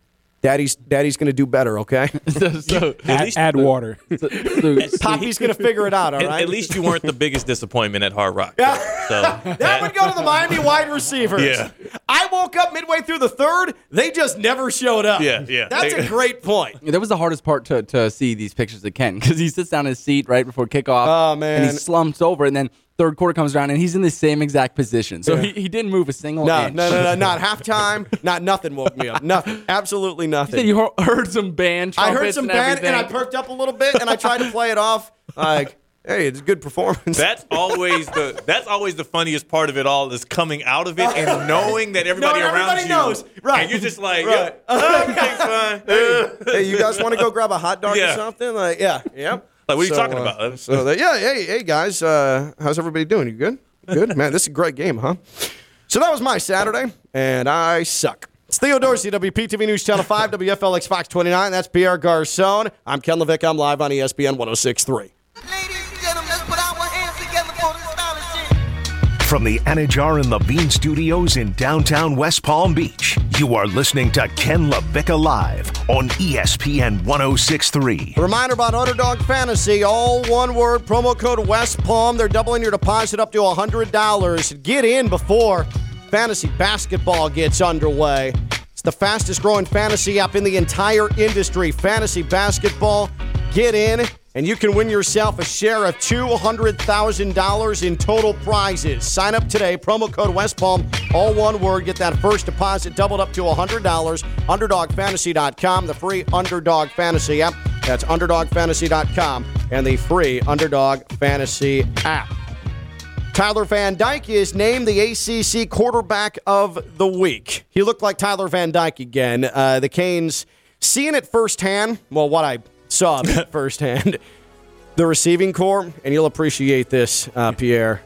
Daddy's Daddy's gonna do better. Okay, so, so, Add, least- add water. so, so- Poppy's gonna figure it out. All At, at least you weren't the biggest disappointment at Hard Rock. Yeah. So That would go to the Miami wide receivers. Yeah. I woke up midway through the third. They just never showed up. Yeah, yeah. That's a great point. That was the hardest part to, to see these pictures of Ken because he sits down in his seat right before kickoff. Oh, man. And he slumps over, and then third quarter comes around, and he's in the same exact position. So he, he didn't move a single No, inch. no, no, no, not halftime. Not nothing woke me up. Nothing. Absolutely He nothing. said you he- heard some band I heard some and band and I perked up a little bit and I tried to play it off like, hey, it's a good performance. That's always the that's always the funniest part of it all is coming out of it and knowing that everybody No, around everybody you knows. Right. And you're just like, Right. yeah, okay, fine. hey, you guys want to go grab a hot dog or something? Like, yeah, yep. Like, what are you talking uh, about? So, they, yeah, hey, hey, guys, uh, how's everybody doing? You good? Good, man. This is a great game, huh? So that was my Saturday, and I suck. It's Theo Dorsey, WPTV News Channel 5, WFLX Fox 29. That's Pierre Garcon. I'm Ken LaVick. I'm live on ESPN 1063. Ladies From the Anidjar and Levine Studios in downtown West Palm Beach, you are listening to Ken LaVicka Live on ESPN 1063. A reminder about Underdog Fantasy, all one word, promo code West Palm. They're doubling your deposit up to $100. Get in before fantasy basketball gets underway. It's the fastest growing fantasy app in the entire industry. Fantasy basketball, get in, and you can win yourself a share of $200,000 in total prizes. Sign up today, promo code West Palm, all one word. Get that first deposit doubled up to $100. UnderdogFantasy.com, the free Underdog Fantasy app. That's UnderdogFantasy.com and the free Underdog Fantasy app. Tyler Van Dyke is named the ACC quarterback of the week. He looked like Tyler Van Dyke again. Uh, the Canes, seeing it firsthand, well, what I saw that firsthand, the receiving corps, and you'll appreciate this, uh, Pierre.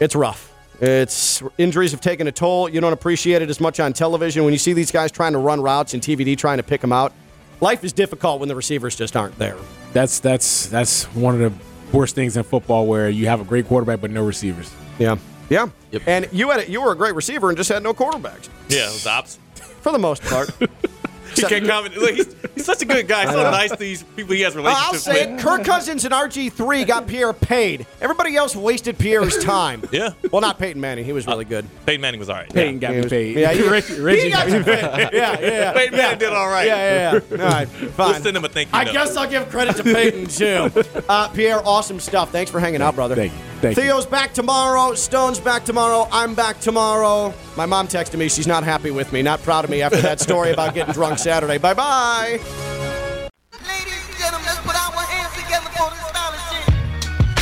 It's rough. It's injuries have taken a toll. You don't appreciate it as much on television when you see these guys trying to run routes and TVD trying to pick them out. Life is difficult when the receivers just aren't there. That's that's that's one of the worst things in football where you have a great quarterback but no receivers. Yeah, yeah. And you had a, you were a great receiver and just had no quarterbacks Yeah, it was the opposite. for the most part. He can't comment. Look, he's, he's such a good guy. So nice to these people he has relationships I'll relationships say with. it. Kirk Cousins and RG3 got Pierre paid. Everybody else wasted Pierre's time. Yeah. Well, not Peyton Manning. He was really good. Peyton Manning was all right. Peyton got He me was- paid. Yeah, he, Reggie, he Reggie got you paid. Yeah, yeah, yeah. Peyton Manning did all right. Yeah, yeah, yeah. All right, fine. We'll send him a thank you I note. guess I'll give credit to Peyton too. Uh, Pierre, awesome stuff. Thanks for hanging out, brother. Thank you. Thank you. Theo's back tomorrow. Stone's back tomorrow. I'm back tomorrow. My mom texted me. She's not happy with me. Not proud of me after that story about getting drunk Saturday. Bye bye.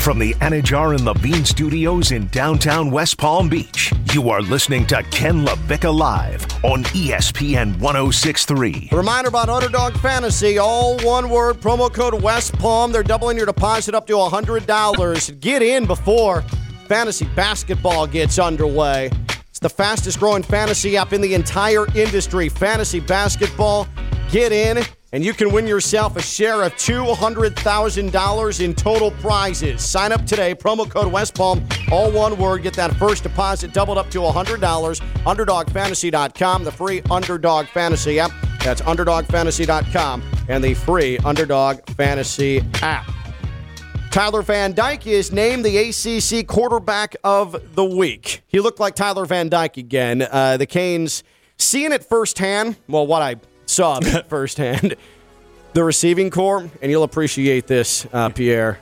From the Anidjar and Levine Studios in downtown West Palm Beach, you are listening to Ken LaVicka Live on ESPN 1063. A reminder about Underdog Fantasy, all one word, promo code West Palm. They're doubling your deposit up to $100. Get in before fantasy basketball gets underway. It's the fastest growing fantasy app in the entire industry. Fantasy basketball, get in, and you can win yourself a share of $200,000 in total prizes. Sign up today, promo code West Palm, all one word. Get that first deposit doubled up to $100. UnderdogFantasy.com, the free Underdog Fantasy app. That's UnderdogFantasy.com and the free Underdog Fantasy app. Tyler Van Dyke is named the ACC quarterback of the week. He looked like Tyler Van Dyke again. Uh, the Canes, seeing it firsthand, well, what I saw of it firsthand, the receiving corps, and you'll appreciate this, uh, Pierre.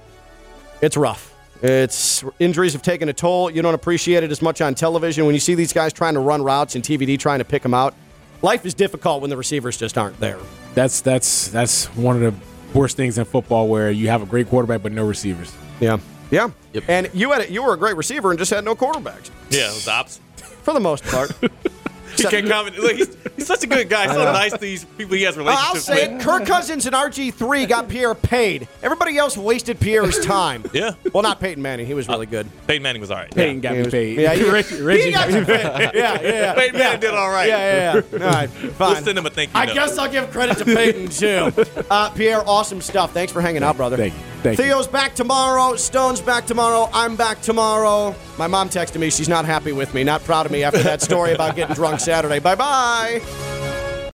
It's rough. It's injuries have taken a toll. You don't appreciate it as much on television when you see these guys trying to run routes and TVD trying to pick them out. Life is difficult when the receivers just aren't there. That's that's that's one of the worst things in football where you have a great quarterback but no receivers. Yeah. Yeah. Yep. And you had a, you were a great receiver and just had no quarterbacks Yeah, it was the opposite. for the most part. He can't comment. Look, he's, he's such a good guy. So nice to these people he has Uh, I'll relationships say with. it. Kirk Cousins and RG3 got Pierre paid. Everybody else wasted Pierre's time. Yeah. Well, not Peyton Manning. He was really good. Peyton Manning was all right. Peyton got He me was- paid. Yeah, he, Reggie, Reggie he got you paid. Yeah, yeah, yeah. Peyton Manning did all right. Yeah, yeah, yeah. All right, fine. We'll send him a thank you I note. guess I'll give credit to Peyton too. Uh, Pierre, awesome stuff. Thanks for hanging out, brother. Thank you. Thank you. Theo's back tomorrow. Stone's back tomorrow. I'm back tomorrow. My mom texted me. She's not happy with me, not proud of me after that story about getting drunk Saturday. Bye bye.